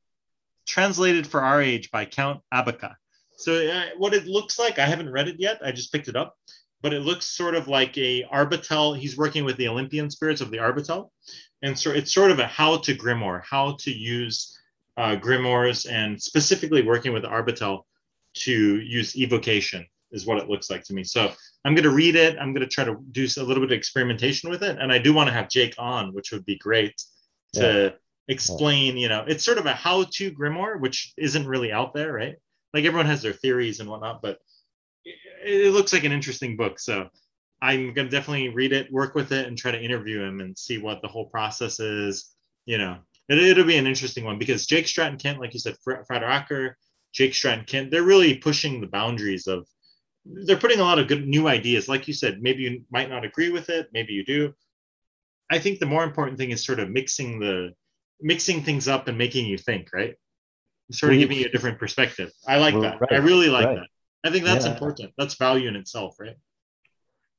translated for our age by Count Abaca. So uh, what it looks like, I haven't read it yet. I just picked it up, but it looks sort of like a Arbatel. He's working with the Olympian spirits of the Arbatel, and so it's sort of a how to grimoire, how to use uh, grimoires, and specifically working with Arbatel to use evocation is what it looks like to me. So I'm going to read it. I'm going to try to do a little bit of experimentation with it, and I do want to have Jake on, which would be great to yeah. explain. You know, it's sort of a how-to grimoire, which isn't really out there, right? Like everyone has their theories and whatnot, but it, it looks like an interesting book. So I'm going to definitely read it, work with it, and try to interview him and see what the whole process is. You know, it, will be an interesting one because Jake Stratton Kent, like you said, Fred Acher, Jake Stratton Kent, they're really pushing the boundaries of. They're putting a lot of good new ideas. Like you said, maybe you might not agree with it, maybe you do. I think the more important thing is sort of mixing the mixing things up and making you think, right? Sort of giving you a different perspective. I like that. Right. I really like right. that. I think that's yeah. important. That's value in itself, right?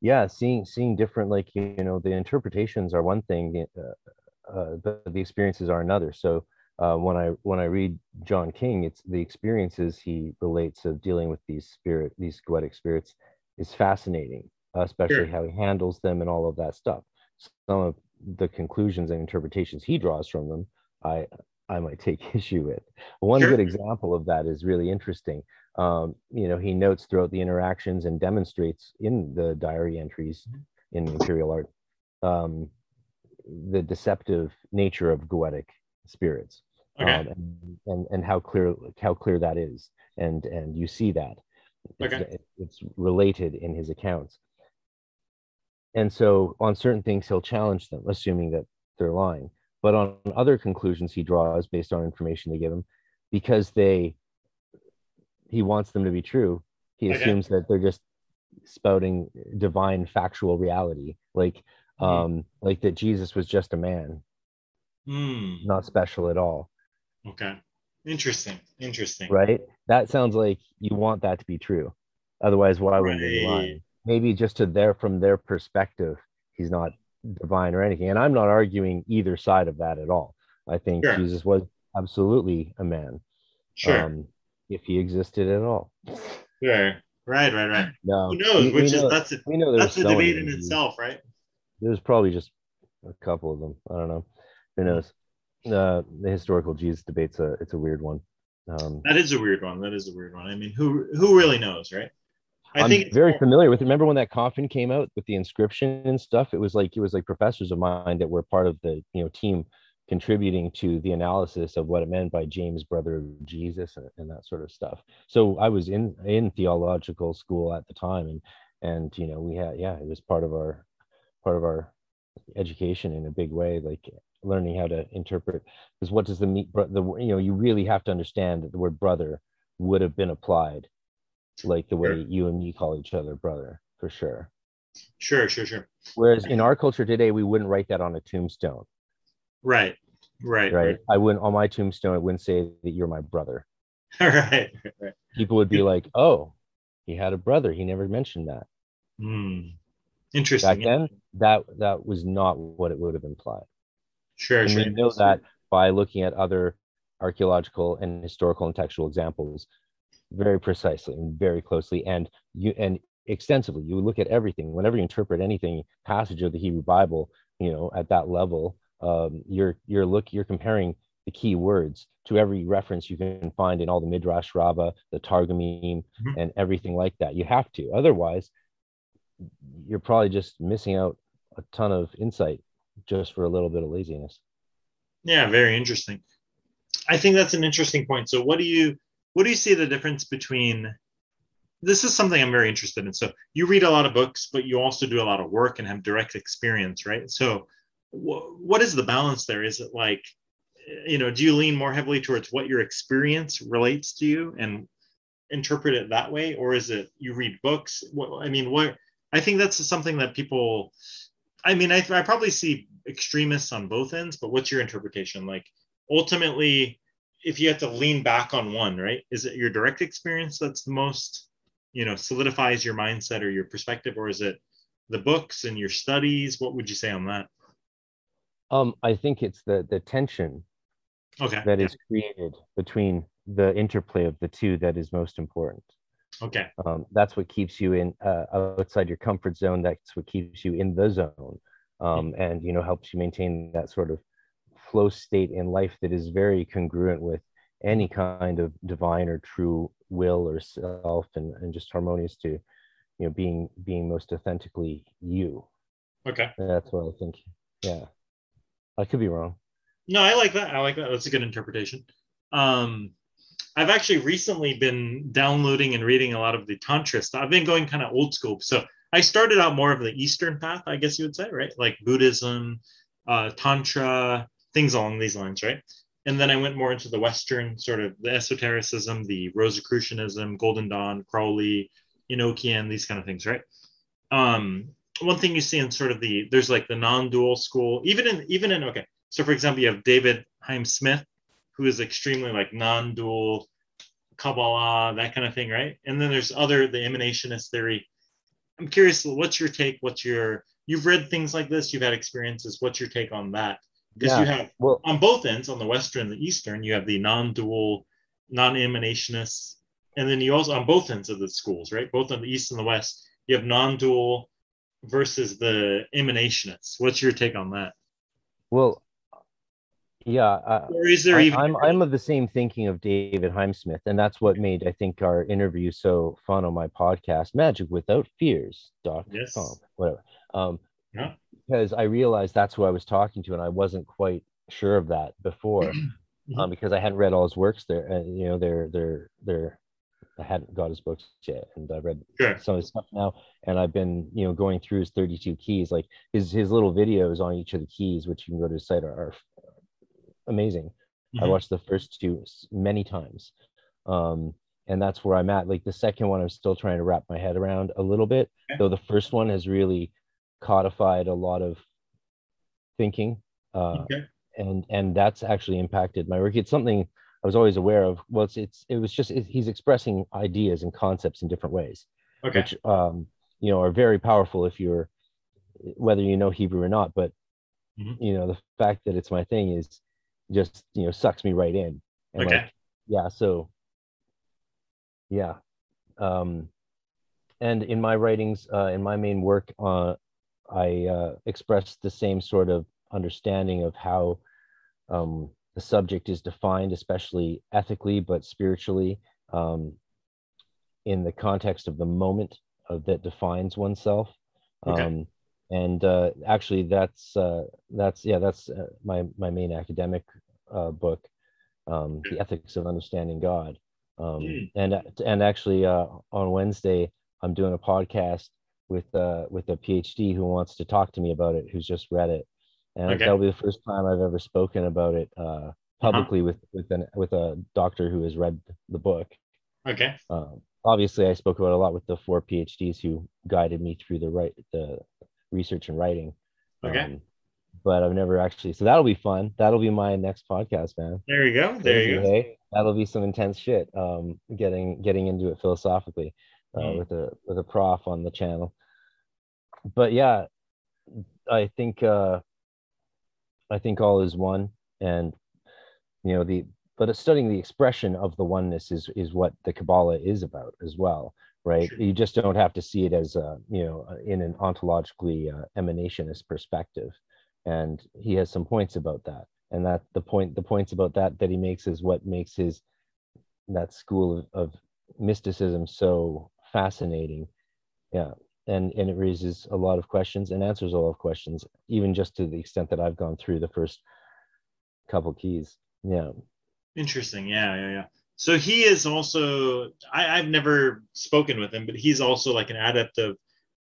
Yeah, seeing seeing different, like you know, the interpretations are one thing, uh, uh, but the experiences are another. So uh, when I when I read John King, it's the experiences he relates of dealing with these spirit, these goetic spirits, is fascinating, especially sure. how he handles them and all of that stuff. Some of the conclusions and interpretations he draws from them, I I might take issue with. One sure. good example of that is really interesting. Um, you know, he notes throughout the interactions and demonstrates in the diary entries mm-hmm. in Imperial Art um, the deceptive nature of goetic spirits okay. um, and, and, and how clear how clear that is, and and you see that it's, okay. it's related in his accounts. And so, on certain things, he'll challenge them, assuming that they're lying but on other conclusions he draws based on information they give him because they he wants them to be true he okay. assumes that they're just spouting divine factual reality like mm. um like that jesus was just a man mm. not special at all okay interesting interesting right that sounds like you want that to be true otherwise why wouldn't right. they lie maybe just to their from their perspective he's not divine or anything. And I'm not arguing either side of that at all. I think sure. Jesus was absolutely a man. Sure. Um, if he existed at all. Sure. Right, right, right. No. Who knows? We, Which we is know, that's a, we know that's a debate in itself, right? There's probably just a couple of them. I don't know. Who knows? Uh, the historical Jesus debate's a it's a weird one. Um, that is a weird one. That is a weird one. I mean, who who really knows, right? I am think very familiar with. Remember when that coffin came out with the inscription and stuff? It was like it was like professors of mine that were part of the you know team contributing to the analysis of what it meant by James, brother of Jesus, and, and that sort of stuff. So I was in in theological school at the time, and and you know we had yeah, it was part of our part of our education in a big way, like learning how to interpret. Because what does the meet the you know you really have to understand that the word brother would have been applied like the way sure. you and me call each other brother for sure sure sure sure whereas in our culture today we wouldn't write that on a tombstone right right. Right, i wouldn't on my tombstone i wouldn't say that you're my brother. Right, right. People would be like oh he had a brother. He never mentioned that. Mm. interesting back then that that was not what it would have implied. Sure and sure. we know that by looking at other archaeological and historical and textual examples very precisely and very closely and you and extensively. You look at everything. Whenever you interpret anything passage of the hebrew bible you know at that level um, you're you're look you're comparing the key words to every reference you can find in all the midrash rabbah the targumim mm-hmm. and everything like that. You have to. Otherwise you're probably just missing out a ton of insight just for a little bit of laziness. Yeah very interesting. I think that's an interesting point. So what do you what do you see the difference between this is something i'm very interested in. So you read a lot of books but you also do a lot of work and have direct experience right? So wh- what is the balance there is it like you know do you lean more heavily towards what your experience relates to you and interpret it that way or is it you read books what i mean what i think that's something that people i mean I, I probably see extremists on both ends but what's your interpretation like ultimately if you have to lean back on one, right? Is it your direct experience that's the most, you know, solidifies your mindset or your perspective, or is it the books and your studies? What would you say on that? Um, I think it's the the tension Okay. that yeah. is created between the interplay of the two that is most important. Okay. Um, that's what keeps you in uh, outside your comfort zone. That's what keeps you in the zone, um, and you know helps you maintain that sort of flow state in life that is very congruent with any kind of divine or true will or self, and, and just harmonious to you know being being most authentically you. Okay. That's what I think. Yeah, I could be wrong. No, I like that. I like that. That's a good interpretation. Um, I've actually recently been downloading and reading a lot of the Tantra stuff. I've been going kind of old school. So I started out more of the Eastern path, I guess you would say, right? Like Buddhism, uh, Tantra, things along these lines, right? And then I went more into the Western sort of the esotericism, the Rosicrucianism, Golden Dawn, Crowley, Enochian, these kind of things, right? Um, one thing you see in sort of the there's like the non-dual school, even in even in okay. So for example, you have David Chaim Smith, who is extremely like non-dual Kabbalah, that kind of thing, right? And then there's other the emanationist theory. I'm curious, what's your take? What's your you've read things like this, you've had experiences. What's your take on that? Because Yeah. you have Well, on both ends, on the Western and the Eastern, you have the non-dual, non-emanationists, and then you also on both ends of the schools, right? Both on the East and the West, you have non-dual versus the emanationists. What's your take on that? well, yeah. I, Or is there I, even? I'm I'm of the same thinking of David Chaim Smith, and that's what made I think our interview so fun on my podcast, Magic Without Fears. Dot Yes. com, whatever. Um, Yeah. because I realized that's who I was talking to, and I wasn't quite sure of that before, um, because I hadn't read all his works. There, and you know, they're they're they're. I hadn't got his books yet, and I've read Sure. some of his stuff now, and I've been you know going through his 32 keys, like his his little videos on each of the keys, which you can go to his site are, are amazing. I Mhm. watched the first two many times. Um, and that's where I'm at. Like the second one, I'm still trying to wrap my head around a little bit, Okay. though the first one has really codified a lot of thinking. Uh, Okay. and and that's actually impacted my work. It's something I was always aware of. Well, it's it's it was just it, he's expressing ideas and concepts in different ways, Okay. which um, you know are very powerful if you're whether you know Hebrew or not. But Mhm. you know the fact that it's my thing is just you know sucks me right in. And Okay. like, yeah. So yeah. Um, and in my writings, uh, in my main work, uh, I uh, express the same sort of understanding of how um, the subject is defined, especially ethically, but spiritually, um, in the context of the moment of, that defines oneself. Okay. Um, and uh, actually, that's uh, that's yeah, that's uh, my my main academic uh, book, um, the ethics of understanding God. Um, Mm. and and actually, uh, on Wednesday, I'm doing a podcast with uh, with a PhD who wants to talk to me about it, who's just read it, and Okay. that'll be the first time I've ever spoken about it uh, publicly with with an with a doctor who has read the book. Okay. Um, obviously, I spoke about it a lot with the four PhDs who guided me through the right the research and writing. Okay. Um, but I've never actually. So that'll be fun. That'll be my next podcast, man. There you go. There you go. Hey, that'll be some intense shit. Um, getting getting into it philosophically uh, Mm. with a with a prof on the channel. But yeah, I think uh, I think all is one, and you know the but studying the expression of the oneness is is what the Kabbalah is about as well, right? Sure. You just don't have to see it as a you know in an ontologically uh, emanationist perspective, and he has some points about that, and that the point the points about that that he makes is what makes his that school of, of mysticism so fascinating, yeah. And, and it raises a lot of questions and answers a lot of questions, even just to the extent that I've gone through the first couple keys. Yeah. Interesting. Yeah, yeah, yeah. So he is also I, I've never spoken with him, but he's also like an adept of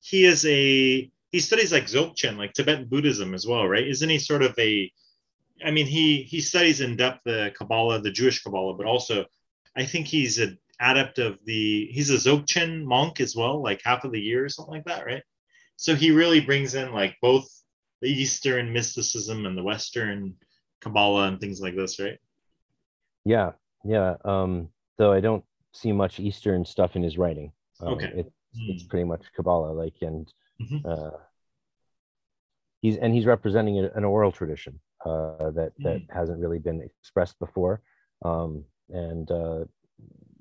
he is a he studies like Dzogchen, like Tibetan Buddhism as well, right? Isn't he sort of a I mean he he studies in depth the Kabbalah, the Jewish Kabbalah, but also I think he's an adept of the he's a Dzogchen monk as well, like half of the year or something like that, right? So he really brings in like both the Eastern mysticism and the Western Kabbalah and things like this, right? Yeah, yeah. Um, though I don't see much Eastern stuff in his writing. Um, Okay. It, it's Mm. pretty much Kabbalah, like, and Mhm. uh, he's and he's representing an oral tradition uh, that that Mm. hasn't really been expressed before, um, and uh,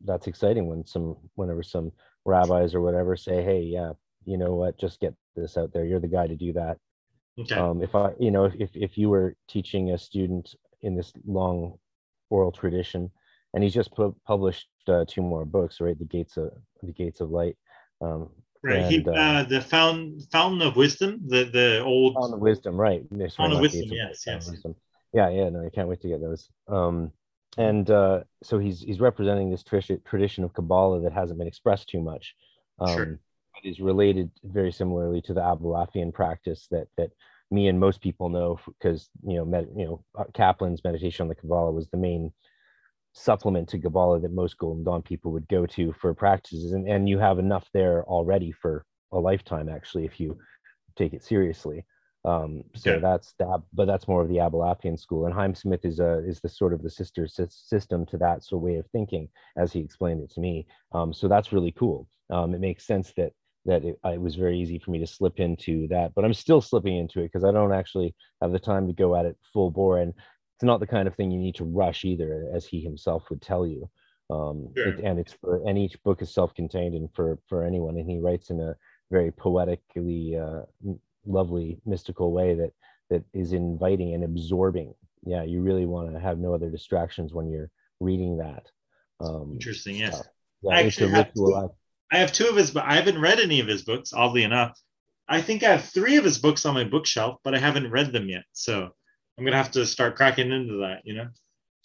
that's exciting when some whenever some rabbis or whatever say, "Hey, yeah, you know what? Just get this out there. You're the guy to do that." Okay. um, if I, you know, if, if you were teaching a student in this long oral tradition, and he's just pu- published uh, two more books, right? The Gates of the Gates of Light, um, right. He uh, uh, the fountain fountain of wisdom, the the old Fountain of Wisdom, right? Fountain of Wisdom, yes, yes. Wisdom. Yeah, yeah, no, I can't wait to get those. Um, and uh, so he's he's representing this tradition of Kabbalah that hasn't been expressed too much. Um, Sure. but is related very similarly to the Abulafian practice that that me and most people know because you know med, you know uh, Kaplan's meditation on the Kabbalah was the main supplement to Kabbalah that most Golden Dawn people would go to for practices, and and you have enough there already for a lifetime actually if you take it seriously. Um, so Okay. that's that, but that's more of the Abulafian school, and Chaim Smith is a is the sort of the sister sys- system to that sort of way of thinking, as he explained it to me. Um, so that's really cool. Um, it makes sense that that it, it was very easy for me to slip into that, but I'm still slipping into it because I don't actually have the time to go at it full bore, and it's not the kind of thing you need to rush either, as he himself would tell you. Um, Sure. it, and it's for and each book is self-contained and for for anyone, and he writes in a very poetically uh, lovely mystical way that that is inviting and absorbing yeah you really want to have no other distractions when you're reading that um Interesting, yes. stuff. yeah I actually have ritual I have two of his, but I haven't read any of his books. Oddly enough, I think I have three of his books on my bookshelf, but I haven't read them yet. So I'm gonna have to start cracking into that. You know.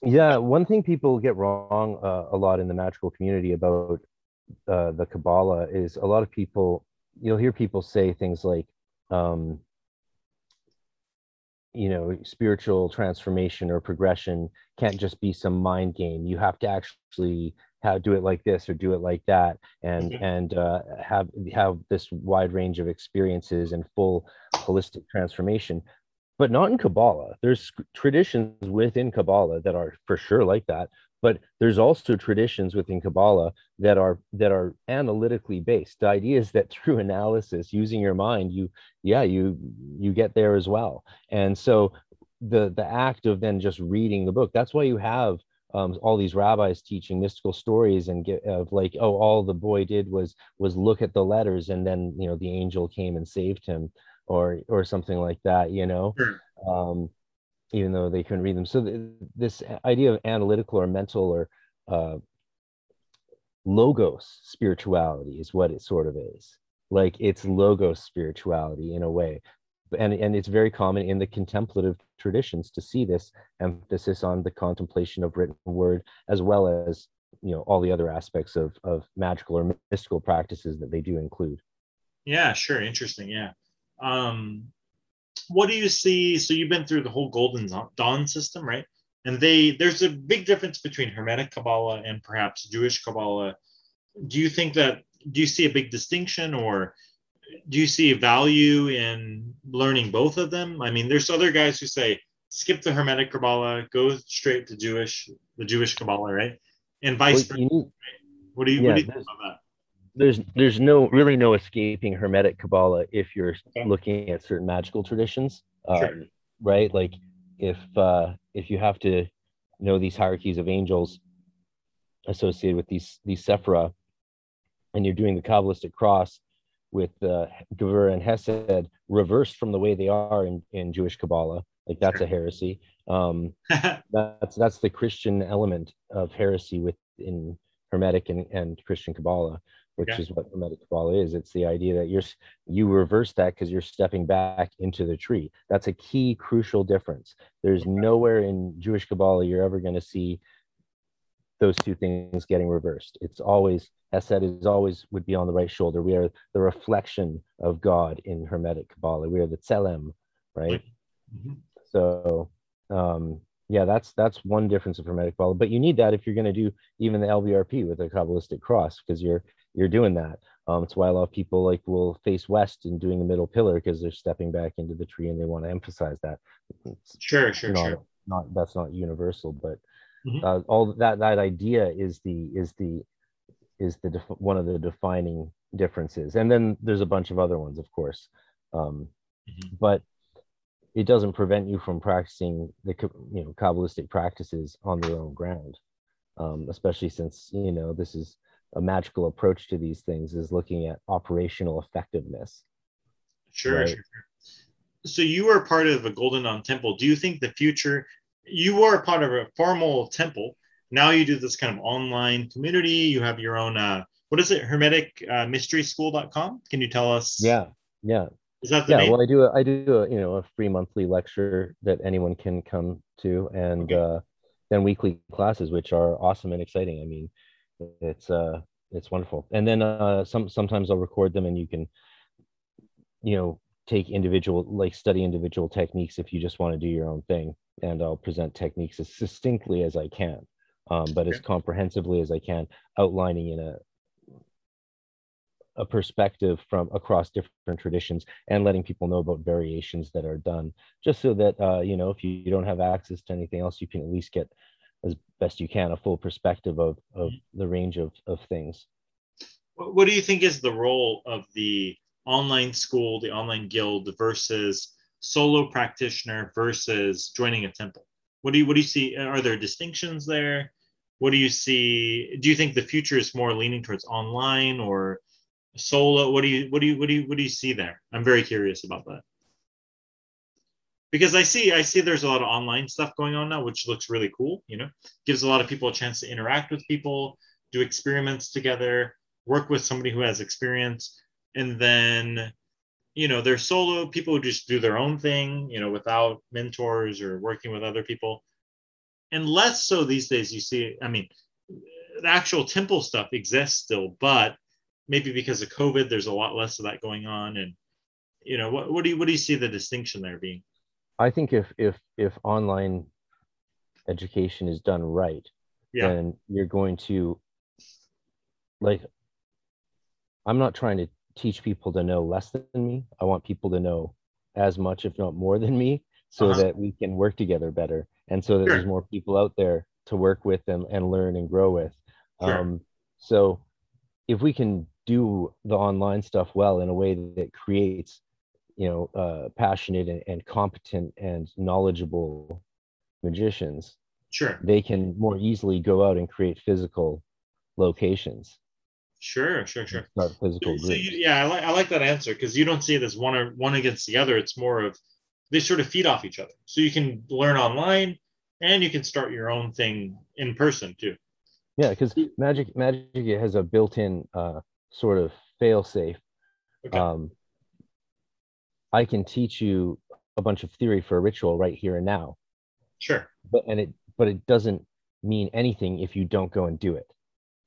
yeah one thing people get wrong uh, a lot in the magical community about uh, the kabbalah is a lot of people you'll hear people say things like um you know spiritual transformation or progression can't just be some mind game. You have to actually have do it like this or do it like that and Mhm. and uh, have have this wide range of experiences and full holistic transformation. But not in kabbalah. There's traditions within kabbalah that are for sure like that but there's also traditions within kabbalah that are that are analytically based. The idea is that through analysis using your mind you yeah you you get there as well. And so the the act of then just reading the book that's why you have um, all these rabbis teaching mystical stories and get of like oh all the boy did was was look at the letters and then you know the angel came and saved him or or something like that you know? Um, even though they couldn't read them. So th- this idea of analytical or mental or uh, logos spirituality is what it sort of is. Like it's logos spirituality in a way. And, and it's very common in the contemplative traditions to see this emphasis on the contemplation of written word as well as you know all the other aspects of, of magical or mystical practices that they do include Yeah, sure. Interesting. Yeah. Um, what do you see? So you've been through the whole Golden Dawn system, right? And they there's a big difference between Hermetic Kabbalah and perhaps Jewish Kabbalah. Do you think that do you see a big distinction or do you see value in learning both of them? I mean, there's other guys who say skip the Hermetic Kabbalah, go straight to Jewish, the Jewish Kabbalah, right? And vice versa. need- What do you yeah, what do you think about that? There's there's no really no escaping hermetic kabbalah if you're Okay. looking at certain magical traditions um, Sure. right like if uh if you have to know these hierarchies of angels associated with these these sephira and you're doing the kabbalistic cross with uh Gevurah and Hesed reversed from the way they are in, in Jewish Kabbalah, like that's Sure. a heresy. Um, that's that's the Christian element of heresy within Hermetic and, and Christian Kabbalah, which Okay. is what Hermetic Kabbalah is. It's the idea that you're you reverse that because you're stepping back into the tree. That's a key crucial difference. There's nowhere in Jewish Kabbalah you're ever going to see those two things getting reversed. It's always Hesed is always would be on the right shoulder. We are the reflection of God in Hermetic Kabbalah. We are the Tselem, right? Mhm. So um, yeah, that's that's one difference of Hermetic Kabbalah. But you need that if you're going to do even the LBRP with a Kabbalistic cross, because you're you're doing that. Um, it's why a lot of people like will face west and doing the middle pillar because they're stepping back into the tree and they want to emphasize that. It's Sure, sure, not, sure. not that's not universal, but mm-hmm. uh, all that that idea is the is the is the def- one of the defining differences and then there's a bunch of other ones of course um, mm-hmm. but it doesn't prevent you from practicing the you know kabbalistic practices on their own ground um, especially since you know this is a magical approach to these things is looking at operational effectiveness. Sure, right? sure, sure. So you are part of a golden dawn temple. Do you think the future you are part of a formal temple. Now you do this kind of online community. You have your own uh what is it? Hermetic uh, mystery school.com can you tell us? Yeah yeah. Is that the yeah name? well i do a, i do a you know a free monthly lecture that anyone can come to and okay. uh then weekly classes which are awesome and exciting. I mean it's uh it's wonderful. And then uh some sometimes i'll record them and you can you know take individual like study individual techniques if you just want to do your own thing. And i'll present techniques as succinctly as i can um, but okay. as comprehensively as i can outlining in a a perspective from across different traditions and letting people know about variations that are done. Just so that uh, you know if you, you, don't have access to anything else you can at least get as best you can a full perspective of, of mm-hmm. the range of, of things. What do you think is the role of the online school the online guild versus solo practitioner versus joining a temple? What do you what do you see are there distinctions there? What do you see do you think the future is more leaning towards online or solo? What do you what do you what do you what do you see there? I'm very curious about that because i see i see there's a lot of online stuff going on now which looks really cool you know gives a lot of people a chance to interact with people do experiments together work with somebody who has experience and then you know they're solo people who just do their own thing you know without mentors or working with other people and less so these days you see i mean the actual temple stuff exists still but maybe because of COVID, there's a lot less of that going on. And you know, what, what do you what do you see the distinction there being? I think if if if online education is done right, yeah. then you're going to like I'm not trying to teach people to know less than me. I want people to know as much, if not more than me, so uh-huh. that we can work together better. And so that sure. there's more people out there to work with them and learn and grow with. Sure. Um, so if we can do the online stuff well in a way that creates you know uh, passionate and, and competent and knowledgeable magicians sure. they can more easily go out and create physical locations. Sure sure sure. Physical so, you, yeah I like, I like that answer because you don't see it as one or one against the other. It's more of they sort of feed off each other. So you can learn online and you can start your own thing in person too. Yeah because magic magic has a built-in uh, sort of fail safe. Okay. Um, I can teach you a bunch of theory for a ritual right here and now. Sure. But and it but it doesn't mean anything if you don't go and do it.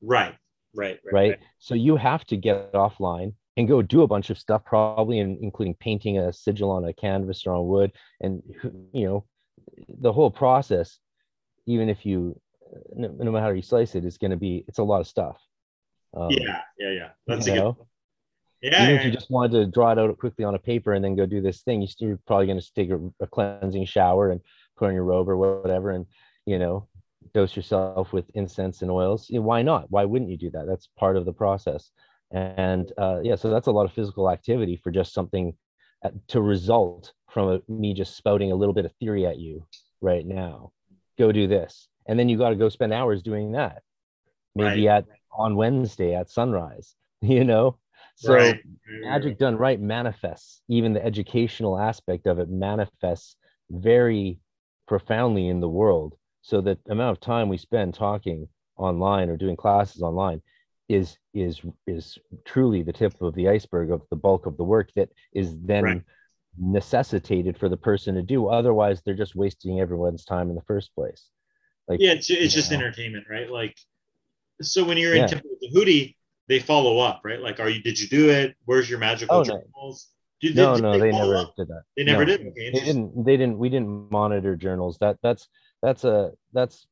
Right. Right. Right. right? right. So you have to get offline and go do a bunch of stuff, probably in, including painting a sigil on a canvas or on wood, and you know, the whole process. Even if you, no, no matter how you slice it, is going to be it's a lot of stuff. Um, yeah, yeah, yeah. That's a good. Yeah, Even if you just wanted to draw it out quickly on a paper and then go do this thing, you're probably going to take a, a, cleansing shower and put on your robe or whatever, and you know, dose yourself with incense and oils. You know, why not? Why wouldn't you do that? That's part of the process. And uh, yeah, so that's a lot of physical activity for just something to result from a, me just spouting a little bit of theory at you right now. Go do this, and then you got to go spend hours doing that. Maybe right. at on Wednesday at sunrise, you know? So right. magic done right manifests, even the educational aspect of it manifests very profoundly in the world. So that amount of time we spend talking online or doing classes online is is is truly the tip of the iceberg of the bulk of the work that is then right. necessitated for the person to do. Otherwise, they're just wasting everyone's time in the first place. Like yeah, it's, it's just entertainment, right? Like so when you're yeah. in Temple with Tahuti, they follow up, right? Like, are you? Did you do it? Where's your magical oh, journals? Did, no, did, no, they, they never up? did that. They never no, did. Okay, they didn't. They didn't. We didn't monitor journals. That that's that's a that's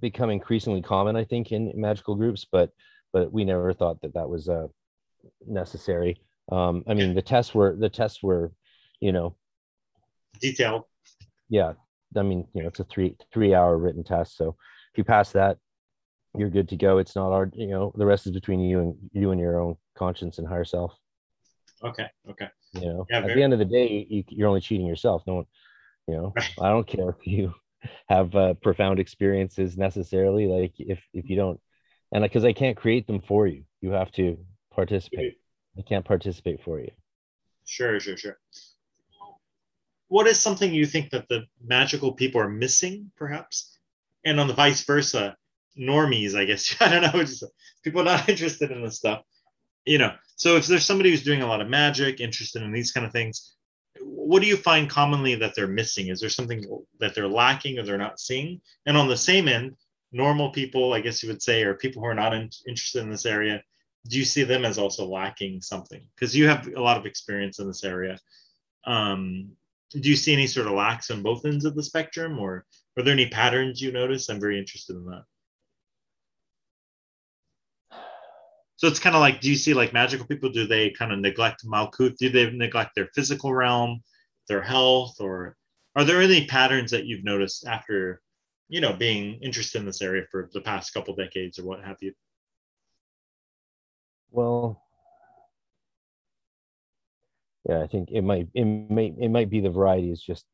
become increasingly common, I think, in magical groups. But but we never thought that that was uh, necessary. Um, I mean, the tests were the tests were, you know, detailed. Yeah, I mean, you know, it's a three three hour written test, so if you pass that you're good to go. It's not our, you know the rest is between you and you and your own conscience and higher self. Okay okay. You know Yeah, at very- the end of the day you, you're only cheating yourself. No one you know Right. i don't care if you have uh, profound experiences necessarily. Like if if you don't and because i can't create them for you. You have to participate. I can't participate for you. Sure, sure, sure. What is something you think that the magical people are missing, perhaps? And on the vice versa, normies, I guess, I don't know, just people not interested in this stuff. You know, so if there's somebody who's doing a lot of magic, interested in these kind of things, what do you find commonly that they're missing? Is there something that they're lacking or they're not seeing? And on the same end, normal people, I guess you would say, or people who are not in, interested in this area, do you see them as also lacking something because you have a lot of experience in this area um, do you see any sort of lacks on both ends of the spectrum or are there any patterns you notice i'm very interested in that so it's kind of like do you see like magical people do they kind of neglect malkuth do they neglect their physical realm their health or are there any patterns that you've noticed after you know being interested in this area for the past couple decades or what have you? Well yeah i think it might it may it might be the variety is just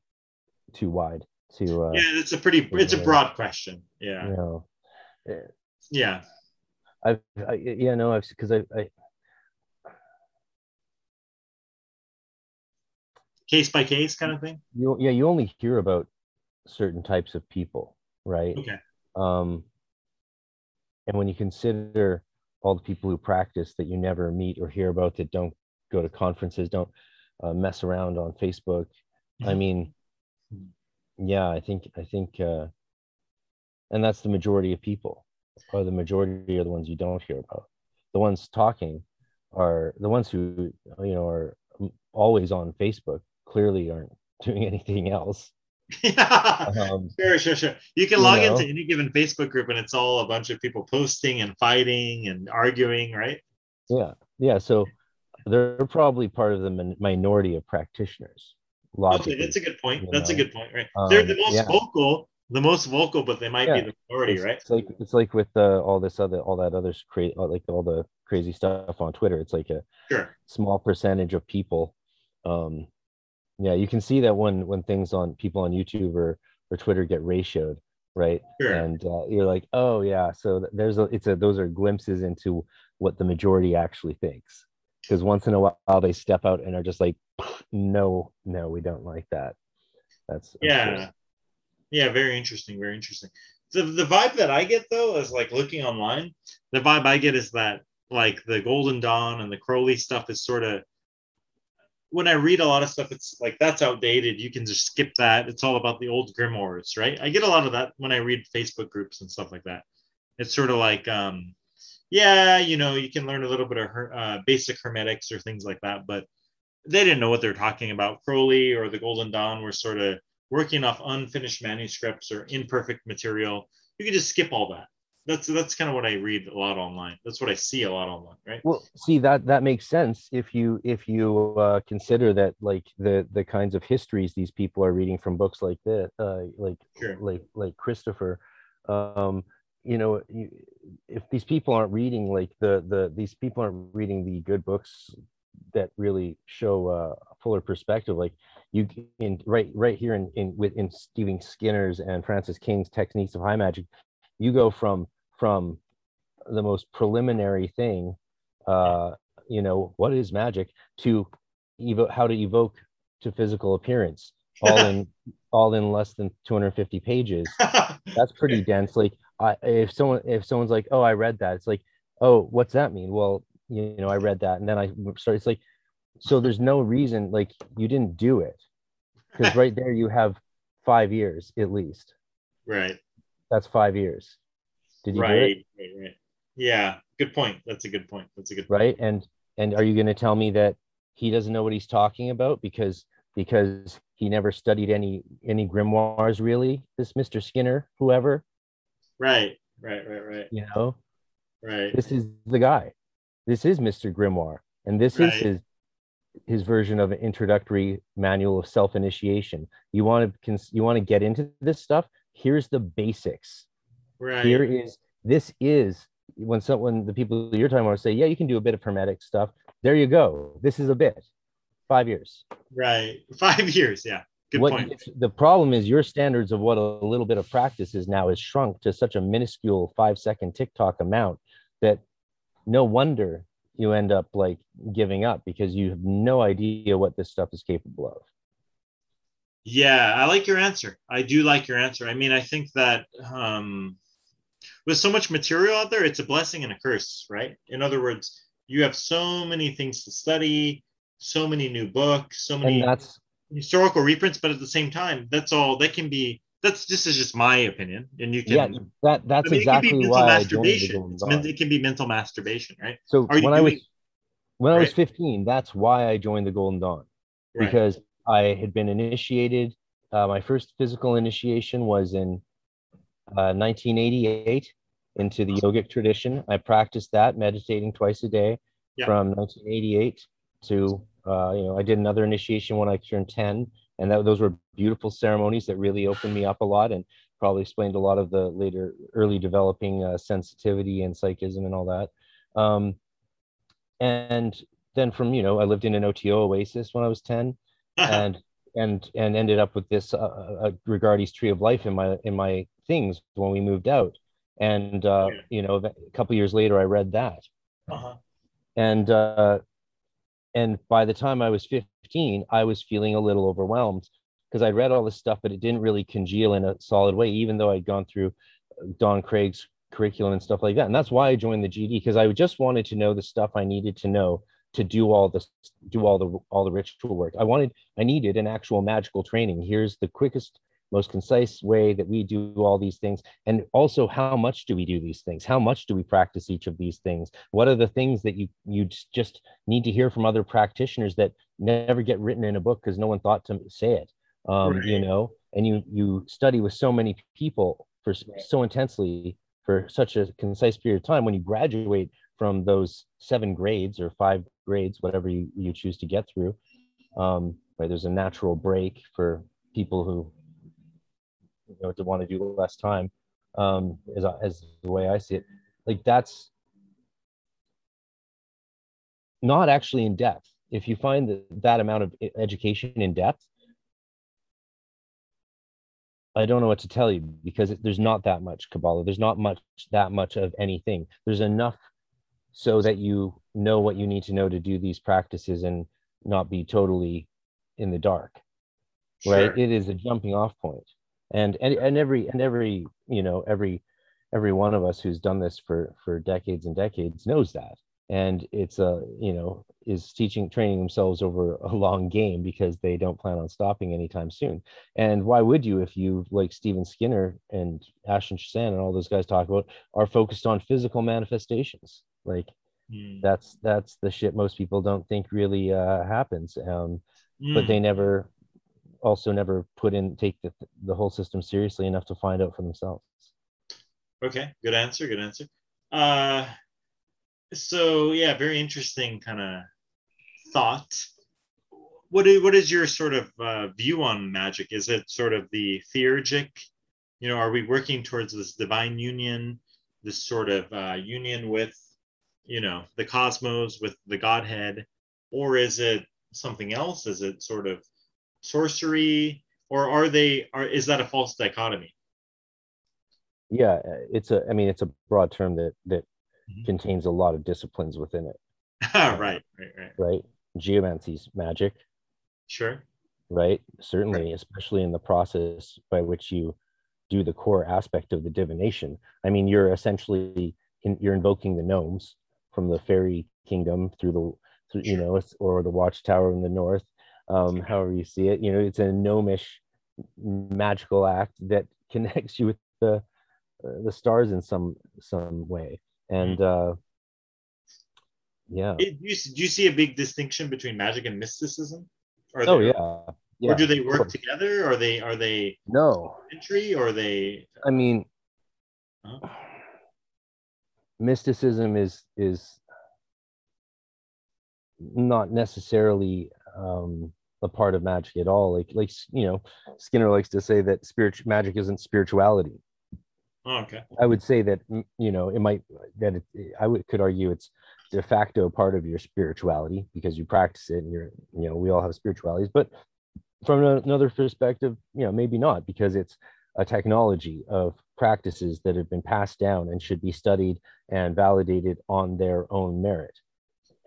too wide to uh yeah it's a pretty it's a broad question. Yeah. You know yeah i've I, yeah no i've because I, I case by case kind of thing? you yeah you only hear about certain types of people right? Okay. Um and when you consider all the people who practice that you never meet or hear about that don't go to conferences don't uh, mess around on facebook i Mhm. mean yeah i think i think uh and that's the majority of people or the majority are the ones you don't hear about. The ones talking are the ones who you know are always on facebook clearly aren't doing anything else. Yeah. Um, sure sure sure. You can You log know? into any given facebook group and it's all a bunch of people posting and fighting and arguing right? Yeah yeah so they're probably part of the min- minority of practitioners logically. okay that's a good point. that's a good point right. They're the Um, most yeah. vocal the most vocal but they might Yeah. be the majority, it's, right? it's like it's like with uh, all this other all that other crazy like all the crazy stuff on twitter. It's like a sure. small percentage of people um yeah you can see that when when things on people on youtube or or twitter get ratioed right? Sure. and uh, you're like oh yeah so there's a it's a those are glimpses into what the majority actually thinks. Because once in a while they step out and are just like no no we don't like that. That's yeah yeah very interesting very interesting. The, the vibe that i get though is like looking online the vibe i get is that like the golden dawn and the crowley stuff is sort of when i read a lot of stuff it's like that's outdated. You can just skip that. It's all about the old grimoires right? I get a lot of that when i read facebook groups and stuff like that. It's sort of like um yeah you know you can learn a little bit of her, uh, basic hermetics or things like that but they didn't know what they're talking about. Crowley or the golden dawn were sort of working off unfinished manuscripts or imperfect material you can just skip all that. That's that's kind of what i read a lot online. That's what i see a lot online right? Well see that that makes sense if you if you uh, consider that like the the kinds of histories these people are reading from books like this uh, like Sure. like like christopher um you know you, if these people aren't reading like the the these people aren't reading the good books that really show uh, a fuller perspective like you in right right here in in with in stephen skinner's and francis king's techniques of high magic you go from from the most preliminary thing uh you know what is magic to evo- how to evoke to physical appearance all in all in less than 250 pages. That's pretty dense. Like I, if someone if someone's like oh i read that it's like oh what's that mean? Well you know i read that and then i started it's like so there's no reason like you didn't do it because right there you have five years at least. Right. That's five years. Did you do it? Right, right right. Yeah good point. That's a good point. That's a good point. right? And and are you going to tell me that he doesn't know what he's talking about because because he never studied any any grimoires really? This mr skinner whoever? Right right right right. You know? Right. This is the guy. This is mr grimoire and this Right. is his his version of an introductory manual of self-initiation you want to you want to get into this stuff here's the basics Right. Here is this is when someone the people you're talking about say, yeah, you can do a bit of hermetic stuff. There you go. This is a bit. Five years. Right. Five years. Yeah. Good what, point. The problem is your standards of what a little bit of practice is now is shrunk to such a minuscule five second TikTok amount that no wonder you end up like giving up because you have no idea what this stuff is capable of. Yeah, I like your answer. I do like your answer. I mean, I think that um, with so much material out there, it's a blessing and a curse, right? In other words, you have so many things to study, so many new books, so many that's historical reprints, but at the same time, that's all that can be. That's just is just my opinion, and you can. Yeah, that that's I mean, exactly why masturbation. I it can be mental masturbation, right? So when doing, I was when right? I was 15, that's why I joined the Golden Dawn right. because I had been initiated. Uh, my first physical initiation was in uh, 1988 into the yogic tradition. I practiced that, meditating twice a day yeah. from 1988 to uh, you know I did another initiation when I turned 10, and that, those were beautiful ceremonies that really opened me up a lot and probably explained a lot of the later early developing uh, sensitivity and psychism and all that. Um, and then from you know I lived in an OTO oasis when I was 10, and and and ended up with this uh, uh, Regardie's Tree of Life in my in my things when we moved out. And uh, you know, a couple years later, I read that. Uh-huh. And uh, and by the time I was 15, I was feeling a little overwhelmed because I'd read all this stuff, but it didn't really congeal in a solid way, even though I'd gone through uh, Don Kraig's curriculum and stuff like that. And that's why I joined the GD because I just wanted to know the stuff I needed to know to do all this, do all the all the ritual work. I wanted, I needed an actual magical training. Here's the quickest most concise way that we do all these things. And also how much do we do these things? How much do we practice each of these things? What are the things that you you just need to hear from other practitioners that never get written in a book because no one thought to say it? Um, right. you know and you you study with so many people for so intensely for such a concise period of time. When you graduate from those seven grades or five grades whatever you, you choose to get through um, right there's a natural break for people who you know what to want to do less time um as, as the way i see it like that's not actually in depth. If you find that, that amount of education in depth i don't know what to tell you because there's not that much kabbalah. There's not much that much of anything. There's enough so that you know what you need to know to do these practices and not be totally in the dark right? It is a jumping off point and and and every and every you know every every one of us who's done this for for decades and decades knows that and it's a you know is teaching training themselves over a long game because they don't plan on stopping anytime soon and why would you if you like Stephen Skinner and Ashen Chassan and all those guys talk about are focused on physical manifestations like mm. that's that's the shit most people don't think really uh, happens um, mm. but they never also never put in take the, the whole system seriously enough to find out for themselves. Okay good answer good answer. Uh so yeah very interesting kind of thought. What is, what is your sort of uh, view on magic? Is it sort of the theurgic you know are we working towards this divine union this sort of uh, union with you know the cosmos with the godhead? Or is it something else? Is it sort of sorcery or are they are is that a false dichotomy? Yeah it's a i mean it's a broad term that that mm-hmm. contains a lot of disciplines within it. Right right right. Right? Geomancy's magic. Sure. Right? Certainly right. especially in the process by which you do the core aspect of the divination. I mean you're essentially in, you're invoking the gnomes from the fairy kingdom through the through, you know or the watchtower in the north um, however you see it. You know, it's a gnomish magical act that connects you with the uh, the stars in some some way. And uh, yeah, it, do, you, do you see a big distinction between magic and mysticism? Are oh yeah. Yeah, or do they work together? Are they are they no entry or they? I mean, huh? mysticism is is not necessarily um, a part of magic at all. Like like you know, Skinner likes to say that spiritual magic isn't spirituality. Oh, okay. I would say that you know it might that it, I would could argue it's de facto part of your spirituality because you practice it and you're you know we all have spiritualities but from another perspective you know maybe not because it's a technology of practices that have been passed down and should be studied and validated on their own merit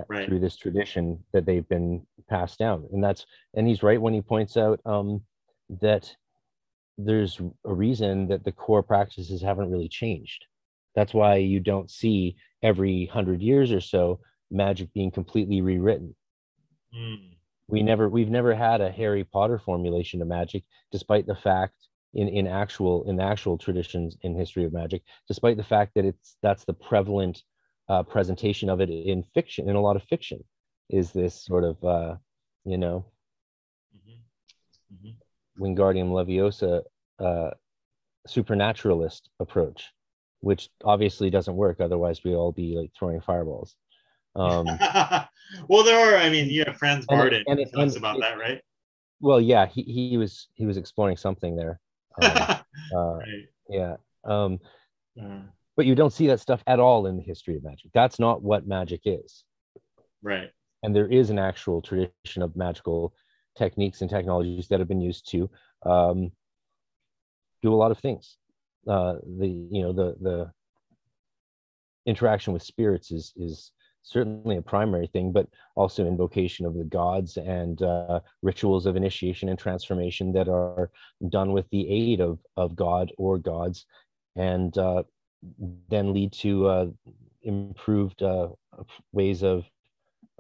right. through this tradition that they've been passed down and that's and he's right when he points out um, that there's a reason that the core practices haven't really changed that's why you don't see every hundred years or so magic being completely rewritten Mm. we never we've never had a harry potter formulation of magic despite the fact in in actual in actual traditions in history of magic despite the fact that it's that's the prevalent uh, presentation of it in fiction in a lot of fiction is this sort of uh, you know Mhm. Mhm. wingardium leviosa uh, supernaturalist approach which obviously doesn't work otherwise we'd all be like throwing fireballs um, well, there are. I mean, you have Franz And Bardon and talks and about it- that, right? well yeah he, he was he was exploring something there um, uh, right. yeah um, Uh, but you don't see that stuff at all in the history of magic. That's not what magic is. Right. and there is an actual tradition of magical techniques and technologies that have been used to um, do a lot of things. Uh, the you know the the interaction with spirits is is certainly a primary thing but also invocation of the gods and uh, rituals of initiation and transformation that are done with the aid of of god or gods. And uh, then lead to uh, improved uh, ways of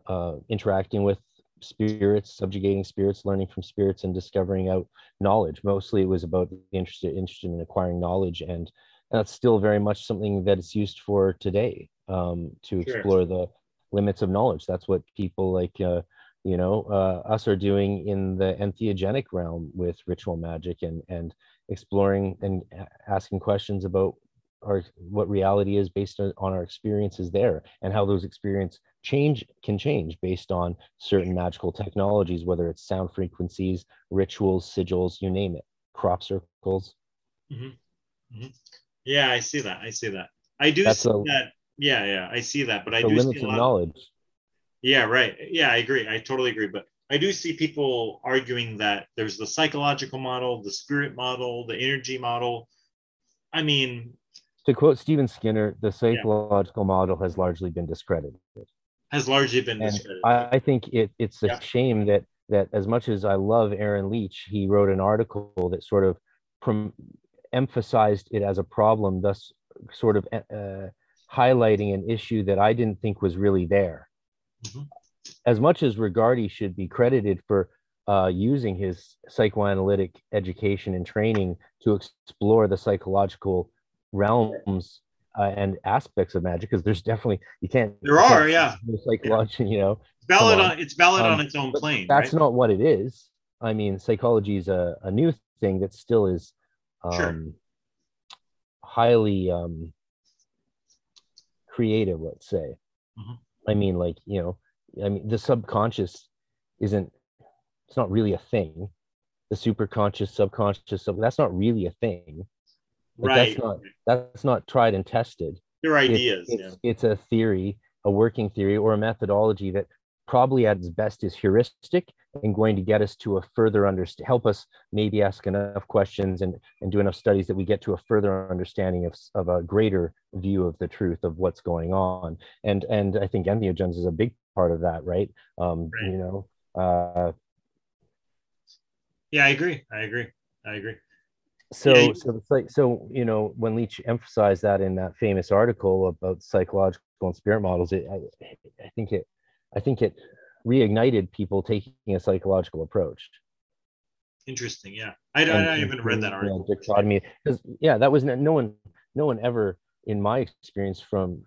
uh, interacting with spirits, subjugating spirits, learning from spirits, and discovering out knowledge. Mostly, it was about interested interested in acquiring knowledge, and that's still very much something that is used for today um, to Sure. explore the limits of knowledge. That's what people like. Uh, you know, uh, us are doing in the entheogenic realm with ritual magic and and exploring and asking questions about our what reality is based on, on our experiences there and how those experience change can change based on certain magical technologies whether it's sound frequencies rituals sigils you name it crop circles hmm hmm Yeah, I see that. I see that. I do That's see a- that. Yeah, yeah, I see that. But I do limits see a of knowledge Yeah, right. Yeah, I agree. I totally agree. But I do see people arguing that there's the psychological model, the spirit model, the energy model. I mean, to quote Stephen Skinner, the psychological model has largely been discredited. has largely been And discredited. I, I think it, it's a Yeah. shame that that as much as I love Aaron Leitch, he wrote an article that sort of prom- emphasized it as a problem, thus sort of uh, highlighting an issue that I didn't think was really there. Mhm. As much as Regardie should be credited for uh, using his psychoanalytic education and training to explore the psychological realms uh, and aspects of magic, because there's definitely you can't. There you can't are, yeah. no psychology, you know It's valid on. on. it's valid Um, on its own plane. that's right? not what it is. I mean, psychology is a, a new thing that still is um, Sure. highly um, creative, let's say. Mhm. I mean, like, you know, I mean, the subconscious isn't, it's not really a thing. The superconscious, subconscious, sub, that's not really a thing. Like, right. That's not, that's not tried and tested Your ideas. it's, yeah. it's a theory, a working theory, or a methodology that probably at its best is heuristic and going to get us to a further understand, help us maybe ask enough questions and, and do enough studies that we get to a further understanding of, of a greater view of the truth of what's going on. And and I think entheogens is a big part of that, right? Um, Right. You know, uh, Yeah, I agree. I agree. I agree. So so it's like so you know when Leitch emphasized that in that famous article about psychological and spirit models it i, I think it i think it reignited people taking a psychological approach Interesting. Yeah. I, I, and- I and haven't read that creating, you know, article. dichotomy because yeah that was no no one no one ever in my experience from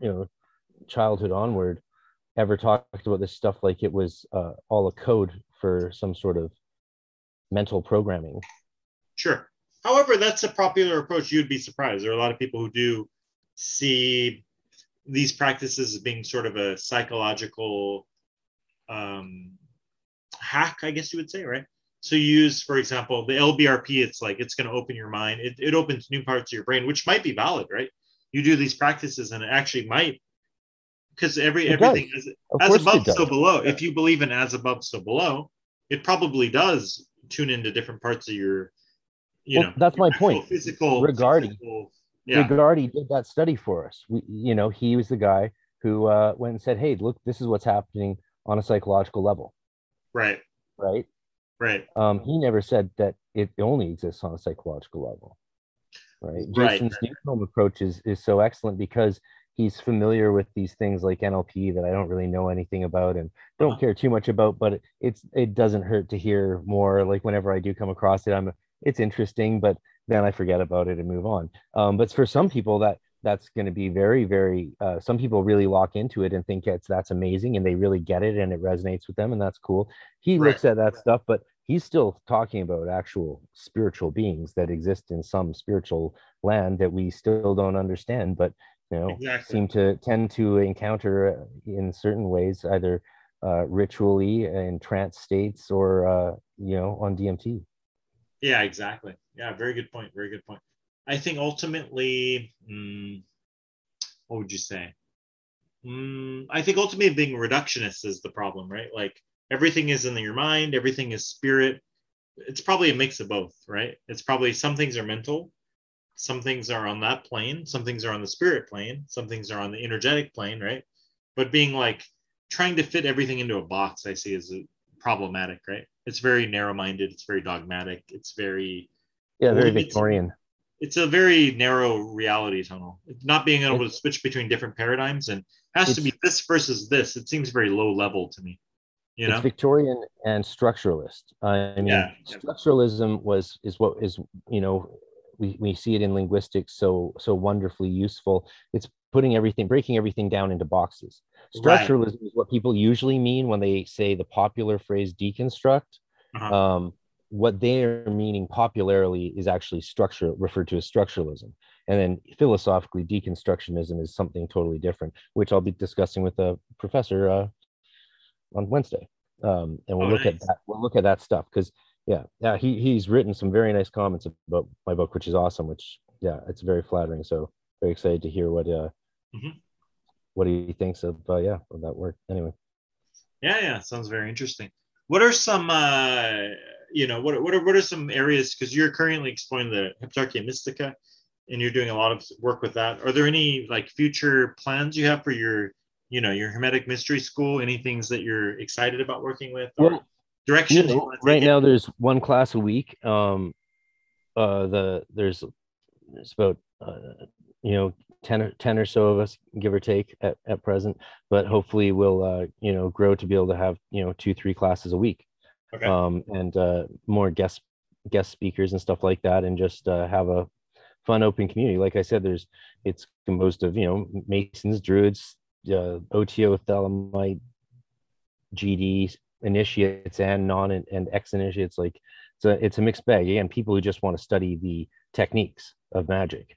you know childhood onward ever talked about this stuff like it was uh, all a code for some sort of mental programming Sure. However, that's a popular approach. You'd be surprised. There are a lot of people who do see these practices as being sort of a psychological um, hack, I guess you would say, right? so you use, for example, the LBRP, it's like it's going to open your mind. It, it opens new parts of your brain, which might be valid, right? You do these practices and it actually might because every it everything does. is as above, so below. If you believe in as above, so below, it probably does tune into different parts of your you well, know that's my point. physical physical, yeah. Regardie did that study for us. We you know he was the guy who uh, went and said hey look this is what's happening on a psychological level. Right. Right? Right. Um he never said that it only exists on a psychological level. Right, right. jason's new film approach is is so excellent because he's familiar with these things like NLP that I don't really know anything about and don't uh-huh. care too much about, but it's it doesn't hurt to hear more. Like whenever I do come across it, I'm it's interesting, but then I forget about it and move on. Um, but for some people that that's going to be very very uh, some people really lock into it and think it's that's amazing and they really get it and it resonates with them and that's cool he right. looks at that stuff but he's still talking about actual spiritual beings that exist in some spiritual land that we still don't understand but you know exactly. seem to tend to encounter uh, in certain ways either uh, ritually in trance states or uh, you know on dmt yeah exactly. Yeah very good point very good point. I think ultimately mm, what would you say? Mm, i think ultimately being reductionist is the problem right? Like everything is in your mind everything is spirit. It's probably a mix of both right? It's probably some things are mental some things are on that plane some things are on the spirit plane some things are on the energetic plane right? But being like trying to fit everything into a box i see is problematic right? It's very narrow-minded. It's very dogmatic. It's very yeah very victorian. it's a very narrow reality tunnel. Not being able to switch between different paradigms and has to be this versus this. It seems very low level to me you know? It's victorian and structuralist. I mean yeah. structuralism was is what is you know we, we see it in linguistics so so wonderfully useful. It's putting everything breaking everything down into boxes structuralism right. is what people usually mean when they say the popular phrase deconstruct uh-huh. um, what they're meaning popularly is actually structure referred to as structuralism and then philosophically deconstructionism is something totally different which i'll be discussing with a professor uh, on wednesday um, and we'll oh, look nice. at that we'll look at that stuff because yeah yeah he he's written some very nice comments about my book which is awesome which yeah it's very flattering so very excited to hear what uh mm-hmm. what he thinks of uh, yeah of that work anyway. Yeah yeah sounds very interesting. What are some uh you know what, what are what are some areas because you're currently exploring the heptarchia mystica and you're doing a lot of work with that. Are there any like future plans you have for your you know your hermetic mystery school? Any things that you're excited about working with or? well, direction you know, right now there's one class a week. Um uh the there's there's about uh, you know 10 or 10 or so of us give or take at, at present but hopefully we'll uh you know grow to be able to have you know two three classes a week. Okay. um and uh more guest guest speakers and stuff like that and just uh, have a fun open community. Like i said there's it's composed of you know masons druids uh, oto thelemite gds initiates and non and ex initiates like it's a it's a mixed bag. Again people who just want to study the techniques of magic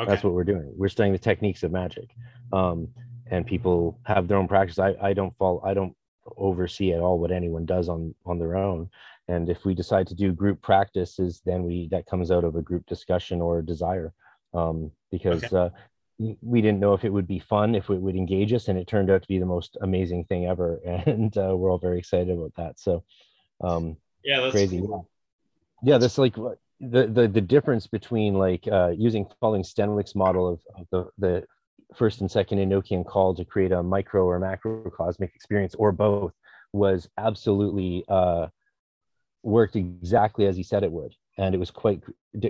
okay. that's what we're doing we're studying the techniques of magic um, and people have their own practice i i don't fall i don't oversee at all what anyone does on on their own and if we decide to do group practices then we that comes out of a group discussion or desire um, because okay. uh, we didn't know if it would be fun, if it would engage us, and it turned out to be the most amazing thing ever. And uh, we're all very excited about that. So, um, yeah, that's crazy. Cool. Yeah, that's like the the the difference between like uh, using following Stenwick's model of, of the the first and second Enochian call to create a micro or macrocosmic experience, or both, was absolutely uh, worked exactly as he said it would, and it was quite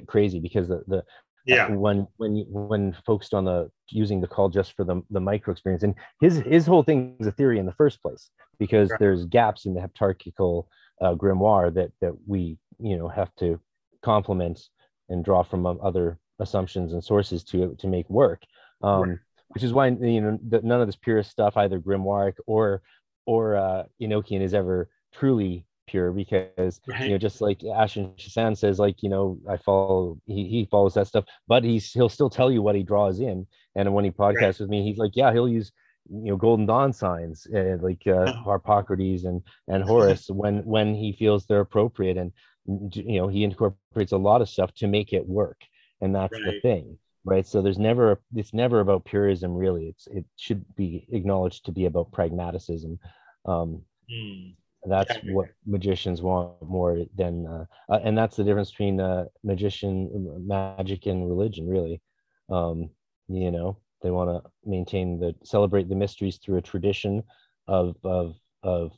crazy because the the yeah when when when focused on the using the call just for the the micro experience and his his whole thing is a theory in the first place because right. there's gaps in the heptarchical uh, grimoire that that we you know have to complement and draw from other assumptions and sources to to make work um, right. which is why you know none of this purist stuff either grimoire or or uh, enochian is ever truly pure because right. you know just like Ashen Chassan says like you know I follow he, he follows that stuff but he's he'll still tell you what he draws in and when he podcasts right. with me he's like yeah he'll use you know golden dawn signs uh, like uh, Uh-huh. Harpocrates and and Horus when when he feels they're appropriate and you know he incorporates a lot of stuff to make it work and that's the thing right? So there's never it's never about purism really. It's it should be acknowledged to be about pragmaticism. Um Hmm. that's Yeah. what magicians want more than uh, uh, and that's the difference between uh, magician magic and religion really. Um you know they want to maintain the celebrate the mysteries through a tradition of of of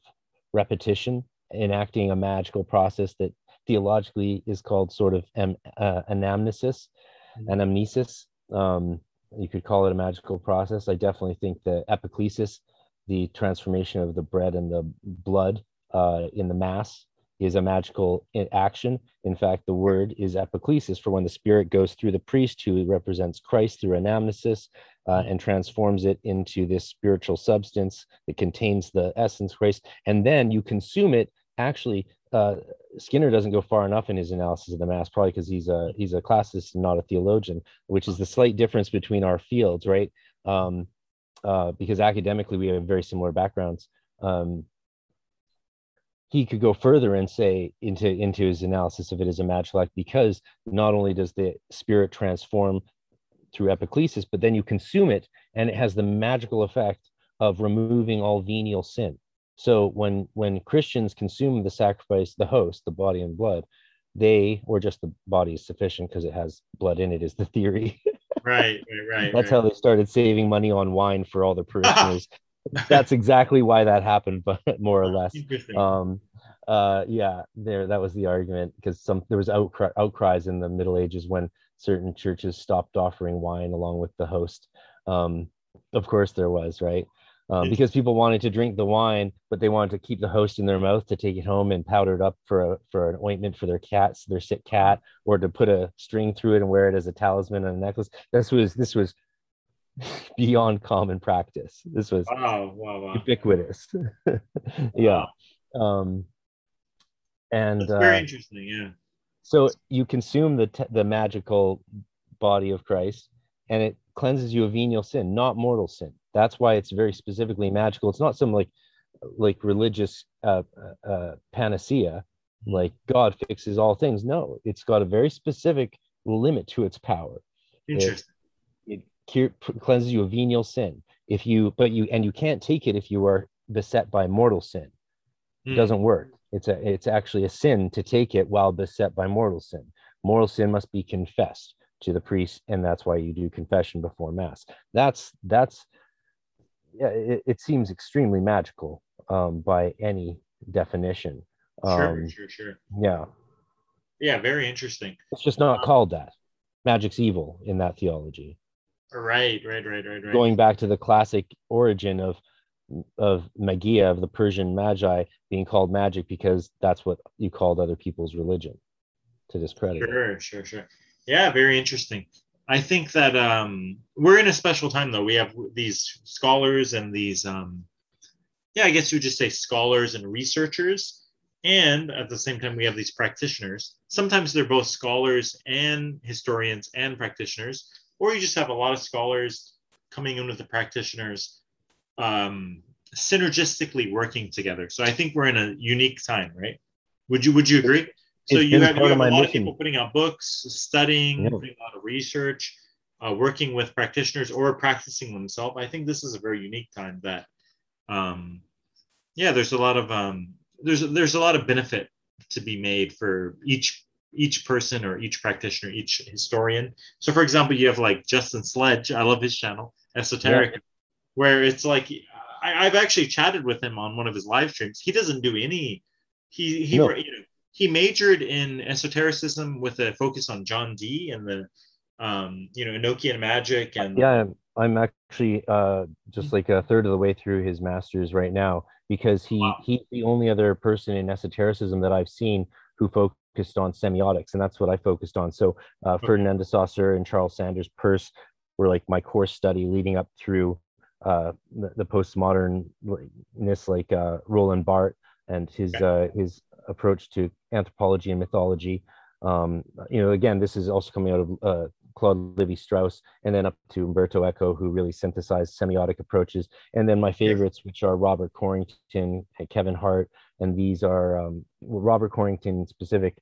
repetition enacting a magical process that theologically is called sort of am, uh, anamnesis Mhm. anamnesis um you could call it a magical process i definitely think the epiclesis the transformation of the bread and the blood uh, in the mass is a magical action. In fact, the word is epiclesis for when the spirit goes through the priest who represents Christ through anamnesis uh, and transforms it into this spiritual substance that contains the essence of Christ. And then you consume it. Actually, uh, Skinner doesn't go far enough in his analysis of the mass, probably because he's a he's a classicist and not a theologian, which is the slight difference between our fields, right? Um, uh, because academically we have very similar backgrounds. Um, he could go further and say into into his analysis of it as a magical because not only does the spirit transform through epiclesis, but then you consume it and it has the magical effect of removing all venial sin. So when when Christians consume the sacrifice, the host, the body and blood, they or just the body is sufficient because it has blood in it is the theory. Right, right, right. That's right. how they started saving money on wine for all the parishioners. That's exactly why that happened, but more or less. Interesting. Um, uh, yeah, there that was the argument because some there was outcry, outcries in the Middle Ages when certain churches stopped offering wine along with the host. Um, of course, there was right um, because people wanted to drink the wine, but they wanted to keep the host in their mouth to take it home and powder it up for a for an ointment for their cats, their sick cat, or to put a string through it and wear it as a talisman and a necklace. This was this was beyond common practice. This was wow, wow, wow. ubiquitous. yeah. Um, and That's very uh, interesting. Yeah. so you consume the te- the magical body of Christ, and it cleanses you of venial sin, not mortal sin. That's why it's very specifically magical. It's not some like like religious uh, uh, uh, panacea, like God fixes all things. No, it's got a very specific limit to its power. Interesting. It cure, cleanses you of venial sin. If you, but you, and you can't take it if you are beset by mortal sin. It Hmm. doesn't work. It's a, it's actually a sin to take it while beset by mortal sin. Mortal sin must be confessed to the priest, and that's why you do confession before mass. That's that's yeah. It, it seems extremely magical um, by any definition. Sure, Um, sure, sure. yeah, Yeah, very interesting. it's just not called that. Magic's evil in that theology. Right, right, right, right, right. Going back to the classic origin of of magia of the Persian magi being called magic because that's what you called other people's religion to discredit. it. Sure, sure, sure. Yeah, very interesting. I think that um, we're in a special time though. We have these scholars and these, um, yeah, I guess you would just say scholars and researchers, and at the same time we have these practitioners. Sometimes they're both scholars and historians and practitioners, or you just have a lot of scholars coming in with the practitioners, um, synergistically working together. So I think we're in a unique time, right? Would you Would you agree? So you have, you have a lot of people putting out books, studying, Yeah. putting a lot of research, uh, working with practitioners or practicing themselves. I think this is a very unique time that, um, yeah, there's a lot of um, there's there's a lot of benefit to be made for each each person or each practitioner, each historian. So, for example, you have like Justin Sledge. I love his channel, Esoterica, where it's like I, I've actually chatted with him on one of his live streams. He doesn't do any. He he No. you know, he majored in esotericism with a focus on John Dee and the um, you know Enochian magic and yeah I'm- actually uh just like a third of the way through his masters right now because he Wow. he's the only other person in esotericism that i've seen who focused on semiotics and that's what i focused on so uh, Okay. ferdinand de saussure and charles sanders peirce were like my course study leading up through uh the, the postmodernness like uh roland barthes and his uh his approach to anthropology and mythology um you know again this is also coming out of uh Claude Levi Strauss, and then up to Umberto Eco, who really synthesized semiotic approaches. And then my favorites, which are Robert Corrington, Kevin Hart, and these are um, Robert Corrington specific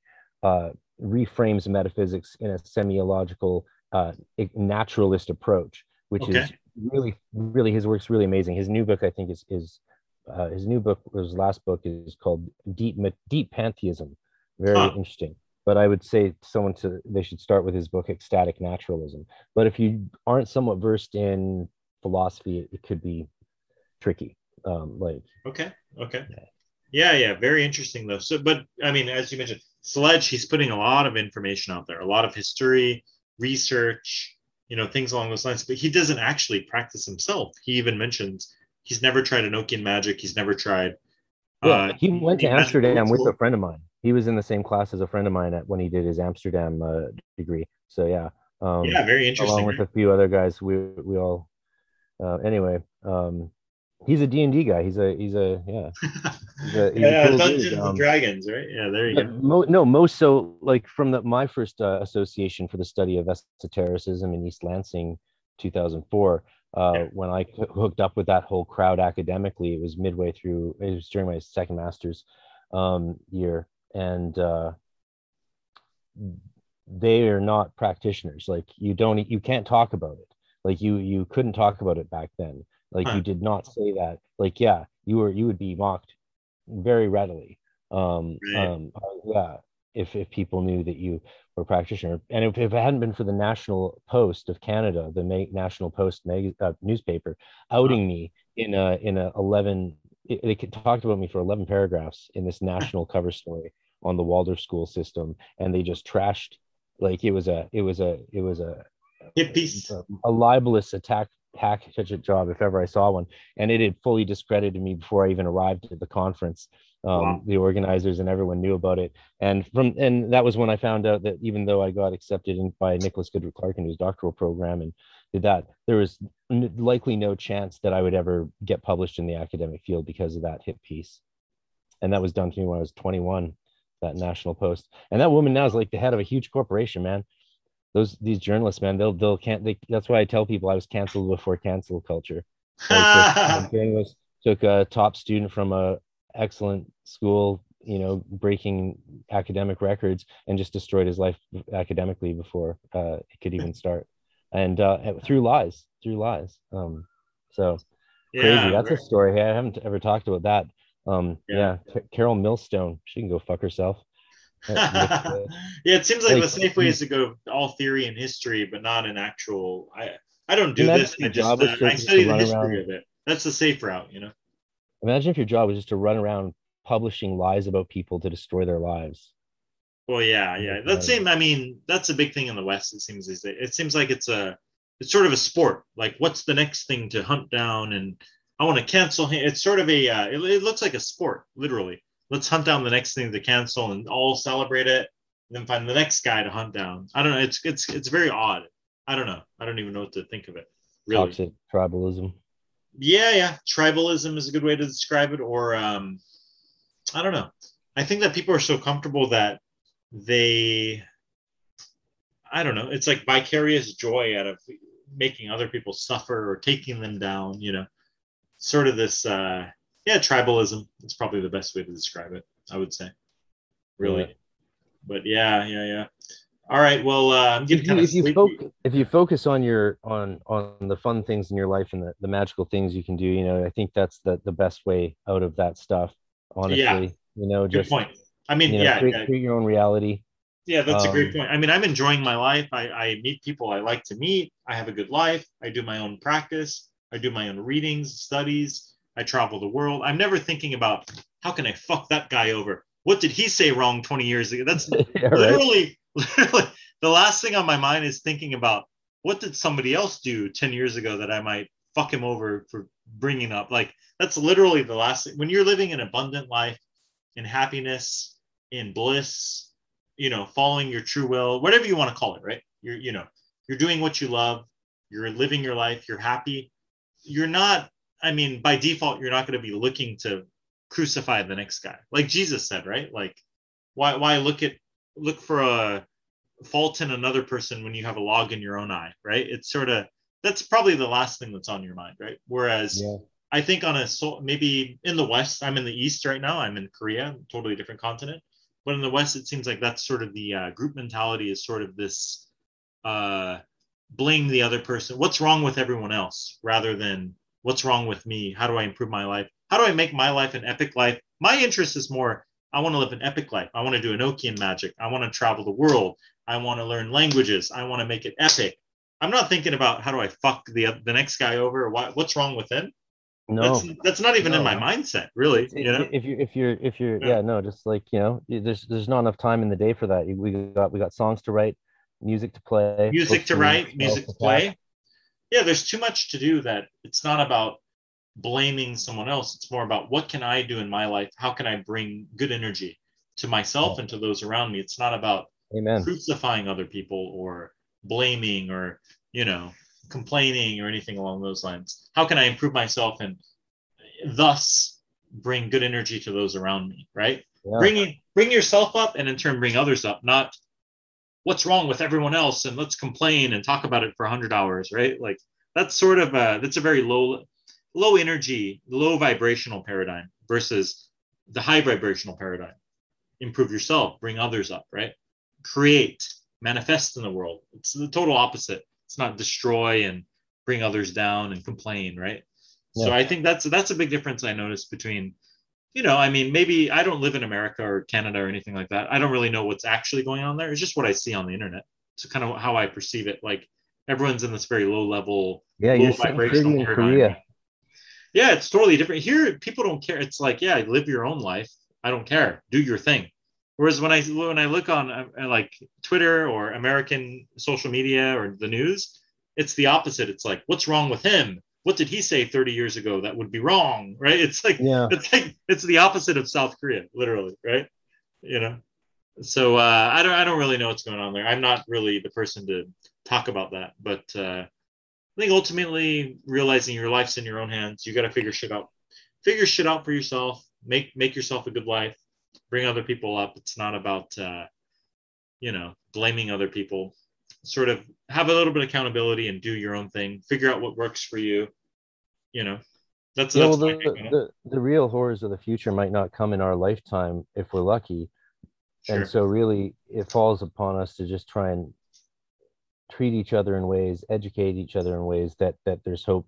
uh, reframes metaphysics in a semiological uh, naturalist approach, which okay. is really, really his work's really amazing. His new book, I think, is is uh, his new book, his last book, is called Deep Deep Pantheism. Very huh. interesting. But I would say someone to they should start with his book Ecstatic Naturalism. But if you aren't somewhat versed in philosophy, it, it could be tricky. Um, like okay, okay, yeah. yeah, yeah, very interesting though. So, but I mean, as you mentioned, Sledge, he's putting a lot of information out there, a lot of history, research, you know, things along those lines. But he doesn't actually practice himself. He even mentions he's never tried Enochian magic. He's never tried. Yeah, uh, he went to Amsterdam with a friend of mine. He was in the same class as a friend of mine at when he did his Amsterdam uh, degree. So yeah. Um, yeah, very interesting. Along with a few other guys, we we all. Uh, anyway, um, he's a D and D guy. He's a he's a yeah. He's a, he's yeah, cool Dungeons um, and Dragons, right? Yeah, there you go. Mo- no, most so like from the my first uh, association for the study of esotericism in East Lansing, 2004. Uh, yeah. When I hooked up with that whole crowd academically, it was midway through. It was during my second master's um, year, and uh, they are not practitioners. Like you don't, you can't talk about it. Like you, you couldn't talk about it back then like huh. you did not say that like yeah you were you would be mocked very readily um, right. um uh, yeah if if people knew that you were a practitioner and if, if it hadn't been for the national post of canada the Ma- national post mag- uh, newspaper outing me in a in a 11 they talked about me for 11 paragraphs in this national cover story on the waldorf school system and they just trashed like it was a it was a it was a Hit piece. A, a libelous attack hack such a job if ever I saw one. And it had fully discredited me before I even arrived at the conference. Um, wow. The organizers and everyone knew about it. And from and that was when I found out that even though I got accepted in, by Nicholas Goodrick-Clarke in his doctoral program and did that, there was n- likely no chance that I would ever get published in the academic field because of that hit piece. And that was done to me when I was 21, that national post. And that woman now is like the head of a huge corporation, man those these journalists, man, they'll they'll can't they that's why I tell people I was canceled before cancel culture. Like journalist took a top student from a excellent school, you know, breaking academic records and just destroyed his life academically before uh, it could even start. And uh, through lies, through lies. Um, so yeah, crazy. That's right. a story. I haven't ever talked about that. Um, yeah, yeah. Carol Millstone, she can go fuck herself. yeah, it seems like, like, the safe way is to go all theory and history, but not an actual. I I don't do this. I just uh, I study the history around. of it. That's the safe route, you know. Imagine if your job was just to run around publishing lies about people to destroy their lives. Well, yeah, yeah. That same. I mean, that's a big thing in the West. It seems It seems like it's a, it's sort of a sport. Like, what's the next thing to hunt down? And I want to cancel him. It's sort of a. Uh, it, it looks like a sport, literally let's hunt down the next thing to cancel and all celebrate it and then find the next guy to hunt down i don't know it's it's it's very odd i don't know i don't even know what to think of it really toxic tribalism yeah yeah tribalism is a good way to describe it or um i don't know i think that people are so comfortable that they i don't know it's like vicarious joy out of making other people suffer or taking them down you know sort of this uh yeah, tribalism. It's probably the best way to describe it. I would say, really. Yeah. But yeah, yeah, yeah. All right. Well, uh, I'm getting if you, if you, focus, if you focus on your on on the fun things in your life and the, the magical things you can do, you know, I think that's the the best way out of that stuff. Honestly, yeah. you know, just Good point. I mean, you know, yeah, create, yeah, create your own reality. Yeah, that's um, a great um, point. I mean, I'm enjoying my life. I, I meet people I like to meet. I have a good life. I do my own practice. I do my own readings, studies. I travel the world. I'm never thinking about how can I fuck that guy over? What did he say wrong 20 years ago? That's yeah, literally, right? Literally the last thing on my mind is thinking about what did somebody else do 10 years ago that I might fuck him over for bringing up. Like that's literally the last thing. When you're living an abundant life in happiness, in bliss, you know, following your true will, whatever you want to call it, right? You're, you know, you're doing what you love, you're living your life, you're happy. You're not I mean, by default, you're not going to be looking to crucify the next guy, like Jesus said, right? Like, why why look at look for a fault in another person when you have a log in your own eye, right? It's sort of that's probably the last thing that's on your mind, right? Whereas yeah. I think on a so maybe in the West, I'm in the East right now. I'm in Korea, totally different continent. But in the West, it seems like that's sort of the uh, group mentality is sort of this uh, blame the other person. What's wrong with everyone else rather than what's wrong with me? How do I improve my life? How do I make my life an epic life? My interest is more I want to live an epic life. I want to do Enochian magic. I want to travel the world. I want to learn languages. I want to make it epic. I'm not thinking about how do I fuck the the next guy over or what, what's wrong with him. No, that's, that's not even no. in my mindset, really. If, you know? if you if you're if you're yeah. yeah. no, just like you know, there's there's not enough time in the day for that. We got we got songs to write, music to play, music to write, music to play. Yeah, there's too much to do that it's not about blaming someone else. It's more about what can I do in my life? How can I bring good energy to myself and to those around me? It's not about Amen. crucifying other people or blaming or, you know, complaining or anything along those lines. How can I improve myself and thus bring good energy to those around me, right? Yeah. Bringing bring yourself up and in turn bring others up, not what's wrong with everyone else and let's complain and talk about it for 100 hours, right? Like that's sort of a that's a very low low energy, low vibrational paradigm versus the high vibrational paradigm. Improve yourself, bring others up, right? Create, manifest in the world. It's the total opposite. It's not destroy and bring others down and complain, right? Yeah. So I think that's that's a big difference I noticed between, you know, I mean, maybe I don't live in America or Canada or anything like that. I don't really know what's actually going on there. It's just what I see on the internet. It's kind of how I perceive it. Like everyone's in this very low level, yeah, low you're vibrational in Korea yeah, it's totally different. Here, people don't care. It's like, yeah, live your own life. I don't care. Do your thing. Whereas when I when I look on uh, like Twitter or American social media or the news, it's the opposite. It's like, what's wrong with him? What did he say 30 years ago that would be wrong? Right? It's like yeah. it's like it's the opposite of South Korea, literally, right? You know. So uh, I don't I don't really know what's going on there. I'm not really the person to talk about that, but uh, I think ultimately realizing your life's in your own hands. You got to figure shit out. Figure shit out for yourself. Make make yourself a good life. Bring other people up. It's not about uh, you know blaming other people. Sort of have a little bit of accountability and do your own thing. Figure out what works for you. You know, that's, yeah, that's well, the, the, the real horrors of the future might not come in our lifetime if we're lucky. Sure. And so really it falls upon us to just try and treat each other in ways, educate each other in ways that that there's hope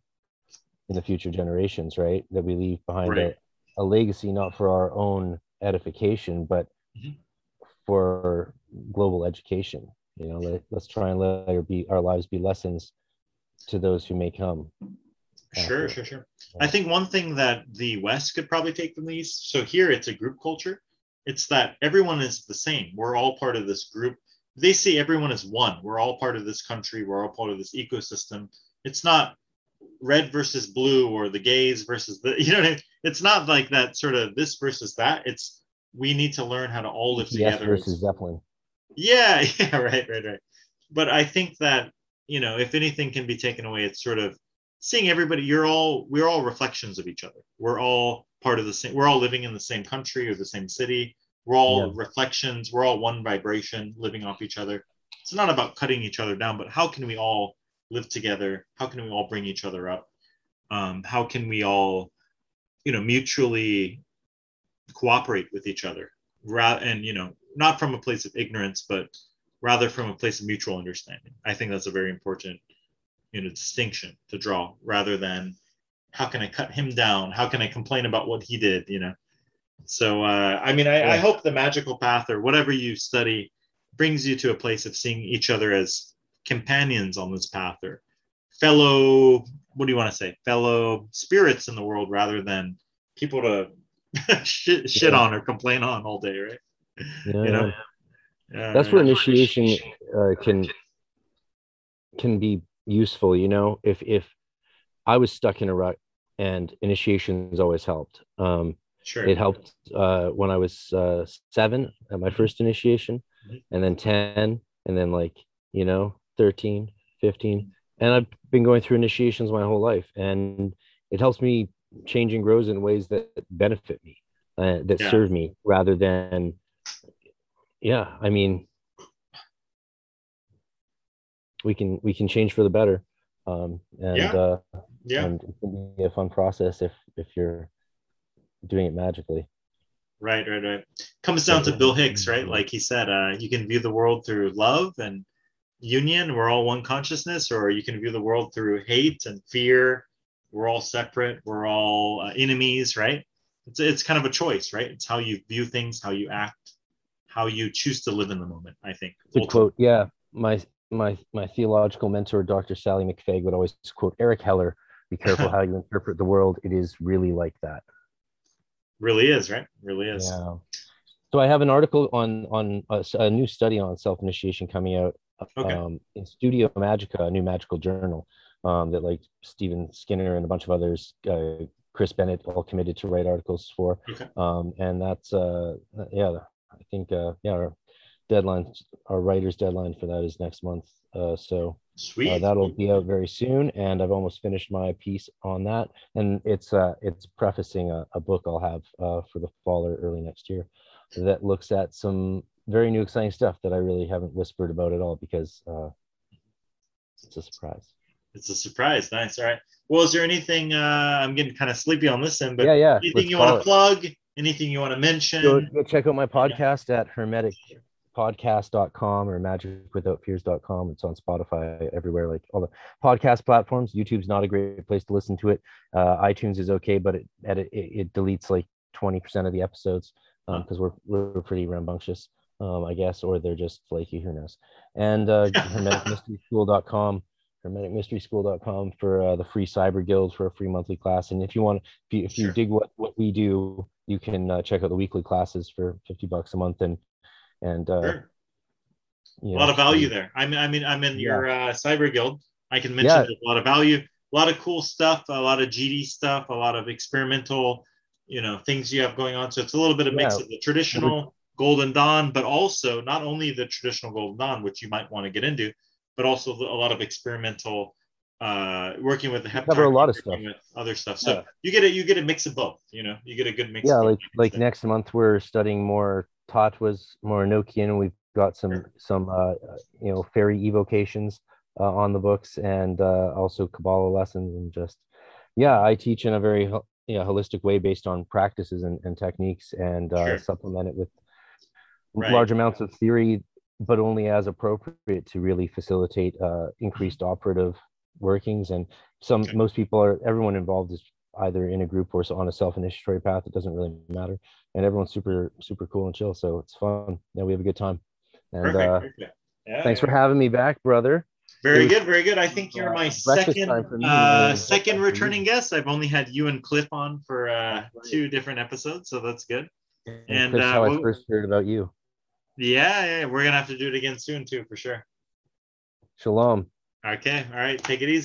in the future generations, right? That we leave behind right. a, a, legacy not for our own edification, but mm-hmm. for global education. You know, let, us try and let our be our lives be lessons to those who may come. Sure, sure, sure. I think one thing that the West could probably take from these. So here, it's a group culture. It's that everyone is the same. We're all part of this group they see everyone as one. We're all part of this country. We're all part of this ecosystem. It's not red versus blue or the gays versus the you know I mean? it's not like that sort of this versus that. It's we need to learn how to all live yes together. versus Zeppelin. Yeah, yeah, right, right, right. But I think that you know, if anything can be taken away, it's sort of seeing everybody. You're all we're all reflections of each other. We're all part of the same. We're all living in the same country or the same city. We're all yeah. reflections. We're all one vibration living off each other. It's not about cutting each other down, but how can we all live together? How can we all bring each other up? Um, how can we all, you know, mutually cooperate with each other? Rather, and you know, not from a place of ignorance, but rather from a place of mutual understanding. I think that's a very important, you know, distinction to draw, rather than how can I cut him down? How can I complain about what he did? You know, so, uh, I mean, I, yeah. I hope the magical path or whatever you study brings you to a place of seeing each other as companions on this path or fellow, what do you want to say, fellow spirits in the world rather than people to shit, shit yeah. on or complain on all day, right? Yeah. You know? That's where initiation uh, can can be useful. You know, if if I was stuck in a rut and initiations always helped. Um, Sure. It helped uh, when I was uh, seven at my first initiation, mm-hmm. and then 10, and then like, you know, 13, 15. And I've been going through initiations my whole life. And it helps me change and grows in ways that benefit me, uh, that yeah. serve me rather than, yeah, I mean, we can we can change for the better um, and Yeah. uh, Yeah. and it can be a fun process if if you're doing it magically Right, right, right. Comes down to Bill Hicks, right? Like he said, uh, you can view the world through love and union. We're all one consciousness, or you can view the world through hate and fear. We're all separate. We're all uh, enemies, right? It's it's kind of a choice, right? It's how you view things, how you act, how you choose to live in the moment. I think. to quote yeah my my my theological mentor dr Sallie McFague would always quote Erich Heller be careful how you interpret the world it is really like that Really is, right? Really is. Yeah. So I have an article on on a, a new study on self initiation coming out Okay. um, in Studio Magica, a new magical journal um, that like Stephen Skinner and a bunch of others, uh, Chris Bennett, all committed to write articles for. Okay. Um, and that's uh, yeah, I think uh, yeah, our deadline, our writer's deadline for that is next month. Uh, so Sweet. uh, that'll be out very soon, and I've almost finished my piece on that. And it's uh, it's prefacing a, a book I'll have uh, for the fall or early next year that looks at some very new, exciting stuff that I really haven't whispered about at all because uh, it's a surprise. It's a surprise. Nice. All right. Well, is there anything? Uh, I'm getting kind of sleepy on this end, but yeah, yeah. anything let's you want to plug? Anything you want to mention? Go, go check out my podcast at hermeticpodcast.com or magicwithoutfears.com. It's on Spotify everywhere, like all the podcast platforms. YouTube's not a great place to listen to it. Uh, iTunes is okay, but it, edit, it, it deletes like 20% of the episodes Huh. because we're, we're pretty rambunctious, um, I guess, or they're just flaky, who knows. And uh, hermeticmysteryschool.com hermeticmysteryschool.com for uh, the free cyber guild for a free monthly class and if you want if you, if you Sure. dig what, what we do you can uh, check out the weekly classes for 50 bucks a month and and uh Sure. a lot know, of value there. I mean, I mean, I'm in Yeah. your uh, cyber guild. I can mention Yeah. a lot of value, a lot of cool stuff, a lot of GD stuff, a lot of experimental, you know, things you have going on. So it's a little bit of mix of the traditional Golden Dawn, but also not only the traditional Golden Dawn, which you might want to get into, but also a lot of experimental, uh, working with the cover a lot of stuff. other stuff. So Yeah. you get a you get a mix of both. You know, you get a good mix. yeah like like next month we're studying more tatwas and we've got some some uh you know fairy evocations uh, on the books and uh also kabbalah lessons and just yeah i teach in a very you know, holistic way based on practices and, and techniques and uh Sure. supplement it with Right. large amounts of theory but only as appropriate to really facilitate uh increased operative workings and some Okay. most people are everyone involved is either in a group or on a self-initiatory path it doesn't really matter and everyone's super super cool and chill so it's fun yeah we have a good time and Perfect. uh perfect. Yeah, thanks yeah. for having me back brother Very was- good, very good. I think you're uh, my second uh, second returning guest. I've only had you and Cliff on for uh, two different episodes, so that's good. and, And, Chris, uh, how i first heard about you Yeah, yeah, we're gonna have to do it again soon too, for sure. shalom Okay, all right, take it easy.